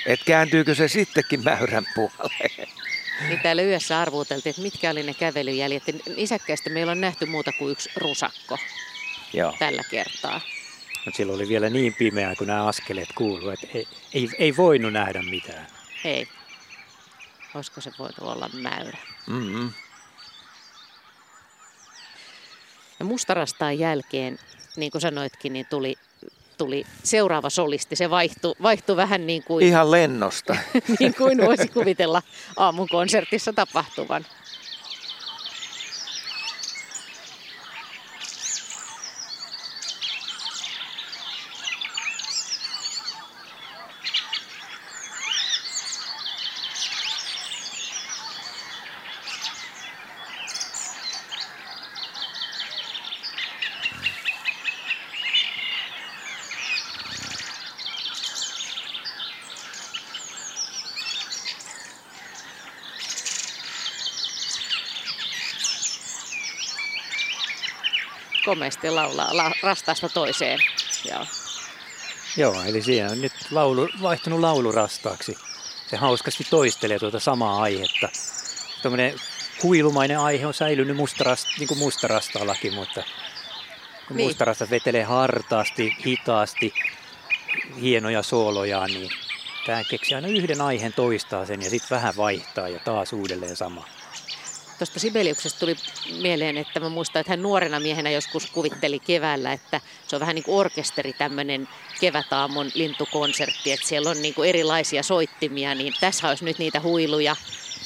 Et kääntyykö se sittenkin mäyrän puoleen? Niin täällä yössä arvuuteltiin, että mitkä oli ne kävelyjäljet. Isäkkäistä meillä on nähty muuta kuin yksi rusakko Joo. tällä kertaa. Mutta silloin oli vielä niin pimeää, kun nämä askeleet kuuluu, että ei, ei, ei voinut nähdä mitään. Ei. Olisiko se voinut olla mäyrä? Mm-hmm. Ja mustarastaan jälkeen, niin kuin sanoitkin, niin tuli, tuli seuraava solisti. Se vaihtui, vaihtui vähän niin kuin... Ihan lennosta. <laughs> niin kuin voisi kuvitella aamun konsertissa tapahtuvan. Komeasti laulaa la, rastaasta toiseen. Joo. Joo, eli siinä on nyt laulu, vaihtunut laulurastaaksi. Se hauskasti toistelee tuota samaa aihetta. Tuommoinen huilumainen aihe on säilynyt mustarast, niin kuin mustarastallakin, mutta kun niin. mustarasta vetelee hartaasti, hitaasti, hienoja soolojaan, niin tämä keksi aina yhden aiheen toistaa sen ja sitten vähän vaihtaa ja taas uudelleen sama tuosta Sibeliuksesta tuli mieleen, että mä muistan, että hän nuorena miehenä joskus kuvitteli keväällä, että se on vähän niin kuin orkesteri tämmöinen kevätaamun lintukonsertti, että siellä on niin kuin erilaisia soittimia, niin tässä olisi nyt niitä huiluja.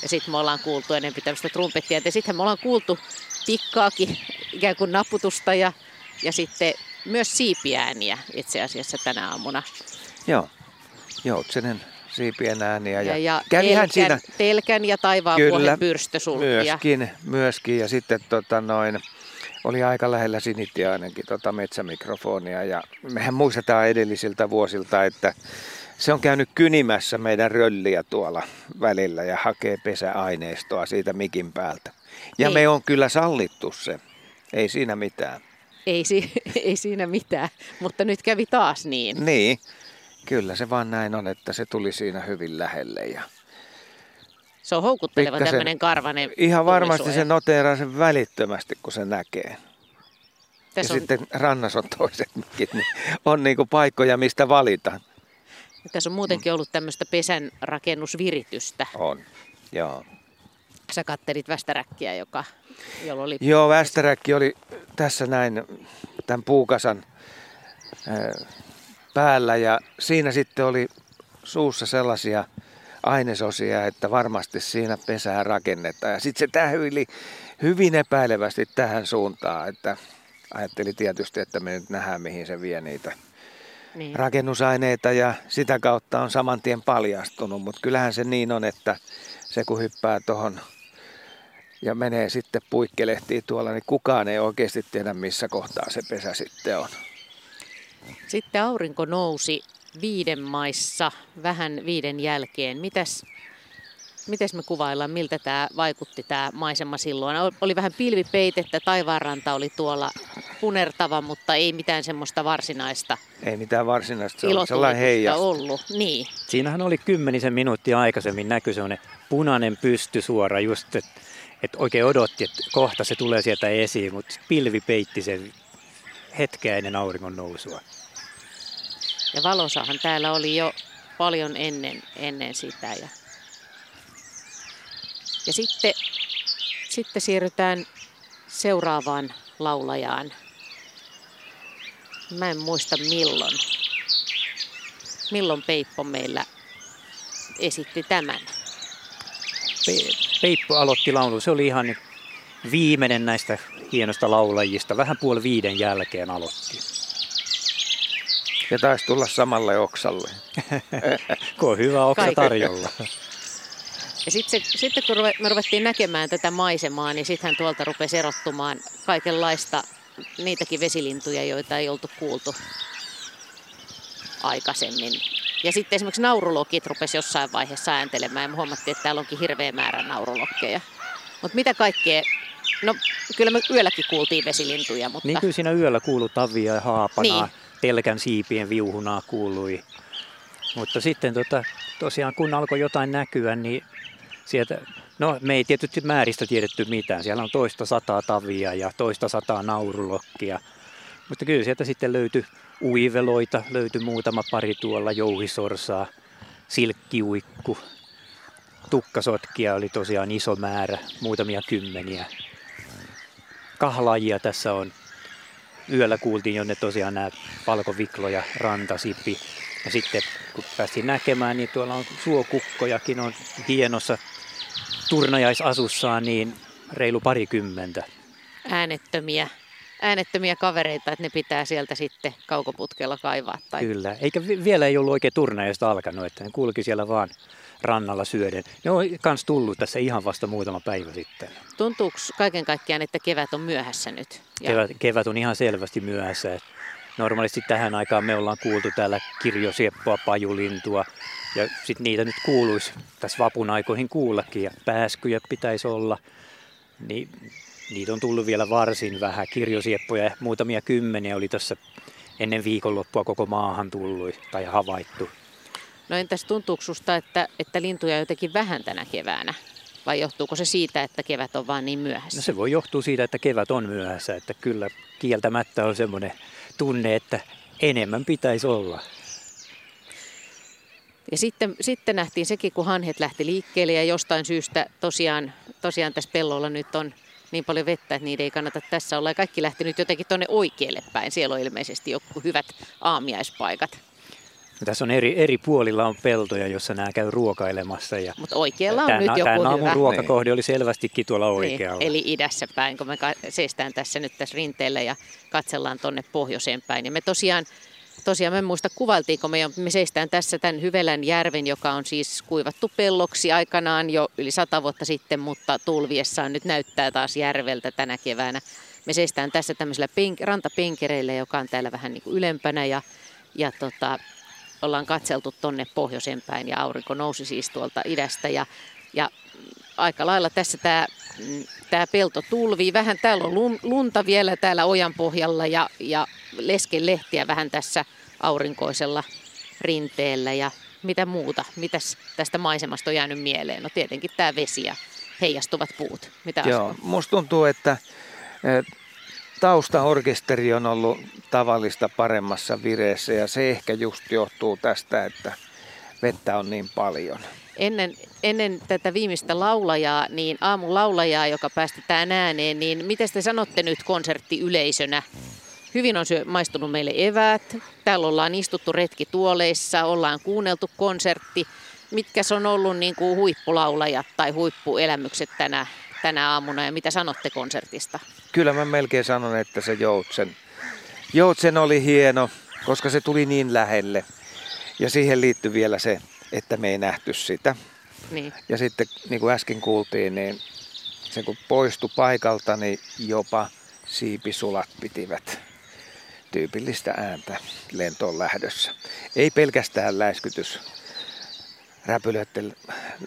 Ja sitten me ollaan kuultu enemmän tämmöistä trumpettia. Ja sitten me ollaan kuultu tikkaakin, ikään kuin naputusta ja, ja sitten myös siipiääniä itse asiassa tänä aamuna. Joo, Joutsenen siipien ääniä. Ja, ja, ja telkän, siinä... telkän ja taivaan Kyllä, myöskin, myöskin. Ja sitten tota noin, oli aika lähellä sinittiainenkin tota metsämikrofonia. Ja mehän muistetaan edellisiltä vuosilta, että se on käynyt kynimässä meidän rölliä tuolla välillä ja hakee pesäaineistoa siitä mikin päältä. Ja niin. me on kyllä sallittu se. Ei siinä mitään. Ei, si- <laughs> ei siinä mitään, mutta nyt kävi taas niin. Niin, Kyllä se vaan näin on, että se tuli siinä hyvin lähelle. Ja se on houkutteleva tämmöinen karvanen Ihan varmasti se noteeraa sen välittömästi, kun se näkee. Tässä ja on... sitten rannassa on toiset mikit, niin on niinku paikkoja, mistä valita. Tässä on muutenkin ollut tämmöistä pesän rakennusviritystä. On, joo. Sä kattelit västäräkkiä, joka, jolla oli... Joo, västäräkki oli tässä näin tämän puukasan päällä ja siinä sitten oli suussa sellaisia ainesosia, että varmasti siinä pesää rakennetaan. Ja sitten se tähyili hyvin epäilevästi tähän suuntaan, että ajatteli tietysti, että me nyt nähdään, mihin se vie niitä niin. rakennusaineita ja sitä kautta on saman tien paljastunut. Mutta kyllähän se niin on, että se kun hyppää tuohon ja menee sitten puikkelehtiin tuolla, niin kukaan ei oikeasti tiedä, missä kohtaa se pesä sitten on. Sitten aurinko nousi viiden maissa vähän viiden jälkeen. Mitäs, mites me kuvaillaan, miltä tämä vaikutti tämä maisema silloin? Oli vähän pilvipeitettä, taivaanranta oli tuolla punertava, mutta ei mitään semmoista varsinaista Ei mitään varsinaista, se on sellainen heijasta. ollut. Niin. Siinähän oli kymmenisen minuuttia aikaisemmin näkyi semmoinen punainen pystysuora just, että et oikein odotti, että kohta se tulee sieltä esiin, mutta pilvi peitti sen hetkeä ennen auringon nousua. Ja valosahan täällä oli jo paljon ennen, ennen sitä. Ja, ja sitten, sitten siirrytään seuraavaan laulajaan. Mä en muista milloin. Milloin Peippo meillä esitti tämän. Pe- Peippo aloitti laulun. Se oli ihan viimeinen näistä hienosta laulajista. Vähän puoli viiden jälkeen aloitti. Ja taisi tulla samalle oksalle. <laughs> kun on hyvä oksa tarjolla. Ja sitten, sitten kun me ruvettiin näkemään tätä maisemaa, niin sitten hän tuolta rupesi erottumaan kaikenlaista niitäkin vesilintuja, joita ei oltu kuultu aikaisemmin. Ja sitten esimerkiksi naurulokit rupesi jossain vaiheessa ääntelemään ja me huomattiin, että täällä onkin hirveä määrä naurulokkeja. Mutta mitä kaikkea No kyllä me yölläkin kuultiin vesilintuja, mutta... Niin kyllä siinä yöllä kuului tavia ja haapanaa. Niin telkän siipien viuhunaa kuului. Mutta sitten tota, tosiaan kun alkoi jotain näkyä, niin sieltä, no me ei tietysti määristä tiedetty mitään. Siellä on toista sataa tavia ja toista sataa naurulokkia. Mutta kyllä sieltä sitten löytyi uiveloita, löytyi muutama pari tuolla jouhisorsaa, silkkiuikku, tukkasotkia oli tosiaan iso määrä, muutamia kymmeniä. Kahlaajia tässä on yöllä kuultiin jo ne tosiaan nämä valkoviklo ja rantasipi. Ja sitten kun päästiin näkemään, niin tuolla on suokukkojakin on hienossa turnajaisasussaan niin reilu parikymmentä. Äänettömiä äänettömiä kavereita, että ne pitää sieltä sitten kaukoputkella kaivaa. Tai... Kyllä, eikä vielä ei ollut oikein turnajaista alkanut, että ne kulki siellä vaan rannalla syöden. Ne on myös tullut tässä ihan vasta muutama päivä sitten. Tuntuuko kaiken kaikkiaan, että kevät on myöhässä nyt? Ja... Kevät, kevät on ihan selvästi myöhässä. Normaalisti tähän aikaan me ollaan kuultu täällä kirjosieppoa, pajulintua ja sitten niitä nyt kuuluisi tässä vapun aikoihin kuullakin ja pääskyjä pitäisi olla. Niin niitä on tullut vielä varsin vähän. Kirjosieppoja muutamia kymmeniä oli tässä ennen viikonloppua koko maahan tullut tai havaittu. No entäs tuntuuko susta, että, että lintuja on jotenkin vähän tänä keväänä? Vai johtuuko se siitä, että kevät on vaan niin myöhässä? No se voi johtua siitä, että kevät on myöhässä. Että kyllä kieltämättä on semmoinen tunne, että enemmän pitäisi olla. Ja sitten, sitten nähtiin sekin, kun hanhet lähti liikkeelle ja jostain syystä tosiaan, tosiaan tässä pellolla nyt on niin paljon vettä, että niiden ei kannata tässä olla. Ja kaikki lähti nyt jotenkin tuonne oikealle päin. Siellä on ilmeisesti joku hyvät aamiaispaikat. Tässä on eri, eri puolilla on peltoja, jossa nämä käy ruokailemassa. Ja Mutta oikealla on tämän, nyt joku tämän aamun hyvä. ruokakohde oli selvästikin tuolla niin, oikealla. Niin, eli idässä päin, kun me seistään tässä nyt tässä rinteellä ja katsellaan tuonne pohjoiseen päin. Ja me tosiaan, tosiaan mä en muista kuvailtiinko me, me seistään tässä tämän Hyvelän järven, joka on siis kuivattu pelloksi aikanaan jo yli sata vuotta sitten, mutta tulviessaan nyt näyttää taas järveltä tänä keväänä. Me seistään tässä tämmöisellä pink, rantapenkereillä, joka on täällä vähän niin kuin ylempänä ja, ja tota, ollaan katseltu tonne pohjoiseen päin ja aurinko nousi siis tuolta idästä ja, ja aika lailla tässä tämä tää pelto tulvii. Vähän täällä on lunta vielä täällä ojan pohjalla ja, ja leskelehtiä vähän tässä aurinkoisella rinteellä ja mitä muuta. Mitäs tästä maisemasta on jäänyt mieleen? No tietenkin tämä vesi ja heijastuvat puut. Mitä Joo, musta tuntuu, että taustaorkesteri on ollut tavallista paremmassa vireessä ja se ehkä just johtuu tästä, että vettä on niin paljon. Ennen, ennen tätä viimeistä laulajaa, niin aamun laulajaa, joka päästetään ääneen, niin miten te sanotte nyt konserttiyleisönä? Hyvin on syö, maistunut meille eväät. Täällä ollaan istuttu retki tuoleissa, ollaan kuunneltu konsertti. mitkä on ollut niin kuin huippulaulajat tai huippuelämykset tänä, tänä aamuna ja mitä sanotte konsertista? Kyllä mä melkein sanon, että se Joutsen, Joutsen oli hieno, koska se tuli niin lähelle. Ja siihen liittyy vielä se, että me ei nähty sitä. Niin. Ja sitten niin kuin äsken kuultiin, niin se kun poistui paikalta, niin jopa siipisulat pitivät tyypillistä ääntä lentoon lähdössä. Ei pelkästään läiskytys, räpylöiden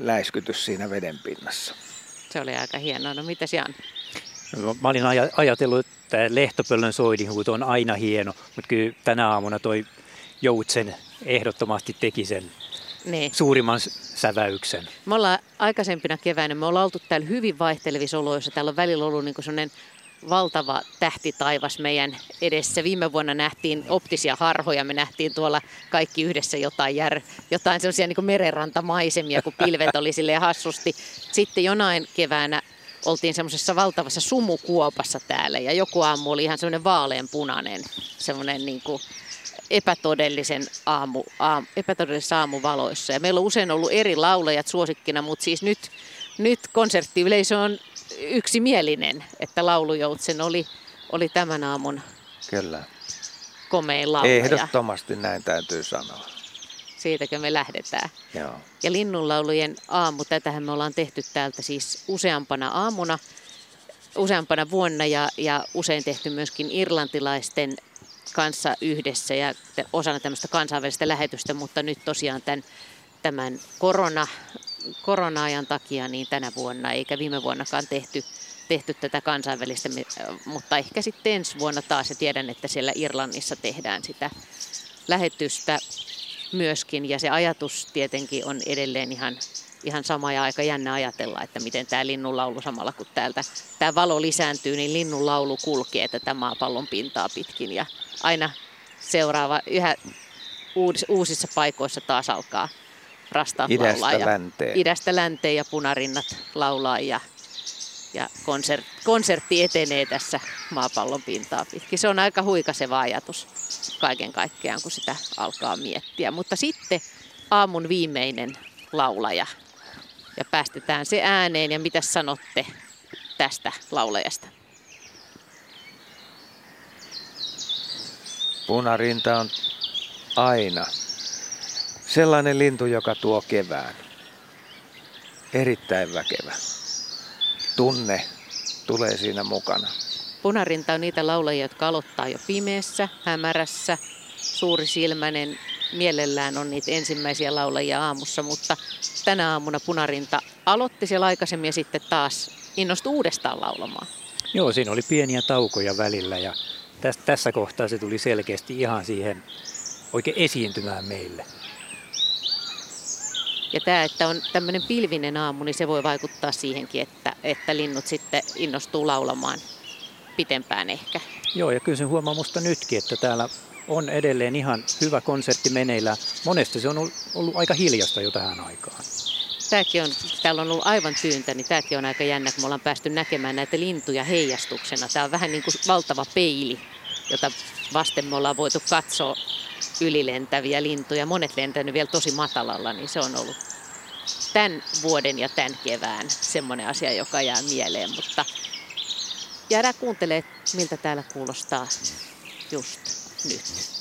läiskytys siinä veden pinnassa. Se oli aika hienoa. No mitä Jan? No, mä olin ajatellut, että lehtopöllön soidinhuuto on aina hieno, mutta kyllä tänä aamuna toi Joutsen ehdottomasti teki sen niin. suurimman säväyksen. Me ollaan aikaisempina keväänä, me ollaan oltu täällä hyvin vaihtelevissa oloissa. Täällä on välillä ollut niin sellainen valtava tähtitaivas meidän edessä. Viime vuonna nähtiin optisia harhoja, me nähtiin tuolla kaikki yhdessä jotain, jär, jotain sellaisia niin merenrantamaisemia, kun pilvet oli sille hassusti. Sitten jonain keväänä oltiin semmoisessa valtavassa sumukuopassa täällä ja joku aamu oli ihan semmoinen vaaleanpunainen, semmoinen niin kuin epätodellisen aamu, aamu, epätodellisissa aamuvaloissa. Ja meillä on usein ollut eri laulajat suosikkina, mutta siis nyt, nyt konserttiyleisö on yksimielinen, että laulujoutsen oli, oli tämän aamun Kyllä. komein laulaja. Ehdottomasti näin täytyy sanoa. Siitäkö me lähdetään. Joo. Ja linnunlaulujen aamu, tätähän me ollaan tehty täältä siis useampana aamuna, useampana vuonna ja, ja usein tehty myöskin irlantilaisten kanssa yhdessä ja osana tämmöistä kansainvälistä lähetystä, mutta nyt tosiaan tämän, tämän korona, korona-ajan takia niin tänä vuonna eikä viime vuonnakaan tehty, tehty tätä kansainvälistä, mutta ehkä sitten ensi vuonna taas ja tiedän, että siellä Irlannissa tehdään sitä lähetystä myöskin ja se ajatus tietenkin on edelleen ihan, ihan sama ja aika jännä ajatella, että miten tämä linnunlaulu samalla kun täältä tämä valo lisääntyy, niin linnunlaulu kulkee tätä maapallon pintaa pitkin ja aina seuraava yhä uusissa paikoissa taas alkaa rastaat idästä laulaa. Länteen. idästä länteen ja punarinnat laulaa ja, ja konsert, konsertti etenee tässä maapallon pintaa pitkin. Se on aika huikaseva ajatus kaiken kaikkiaan, kun sitä alkaa miettiä. Mutta sitten aamun viimeinen laulaja ja päästetään se ääneen ja mitä sanotte tästä laulajasta? Punarinta on aina sellainen lintu, joka tuo kevään. Erittäin väkevä. Tunne tulee siinä mukana. Punarinta on niitä laulajia, jotka aloittaa jo pimeässä, hämärässä, suurisilmäinen. Mielellään on niitä ensimmäisiä laulajia aamussa, mutta tänä aamuna Punarinta aloitti siellä aikaisemmin ja sitten taas innostui uudestaan laulamaan. Joo, siinä oli pieniä taukoja välillä ja tässä, tässä kohtaa se tuli selkeästi ihan siihen oikein esiintymään meille. Ja tämä, että on tämmöinen pilvinen aamu, niin se voi vaikuttaa siihenkin, että, että linnut sitten innostuu laulamaan pitempään ehkä. Joo, ja kyllä se huomaa musta nytkin, että täällä on edelleen ihan hyvä konsertti meneillään. Monesti se on ollut, ollut aika hiljasta jo tähän aikaan. Tämäkin on, täällä on ollut aivan tyyntä, niin tämäkin on aika jännä, kun me ollaan päästy näkemään näitä lintuja heijastuksena. Tämä on vähän niin kuin valtava peili, jota vasten me ollaan voitu katsoa ylilentäviä lintuja. Monet lentänyt vielä tosi matalalla, niin se on ollut tämän vuoden ja tämän kevään semmoinen asia, joka jää mieleen. Mutta jäädään kuuntelemaan, miltä täällä kuulostaa just nyt.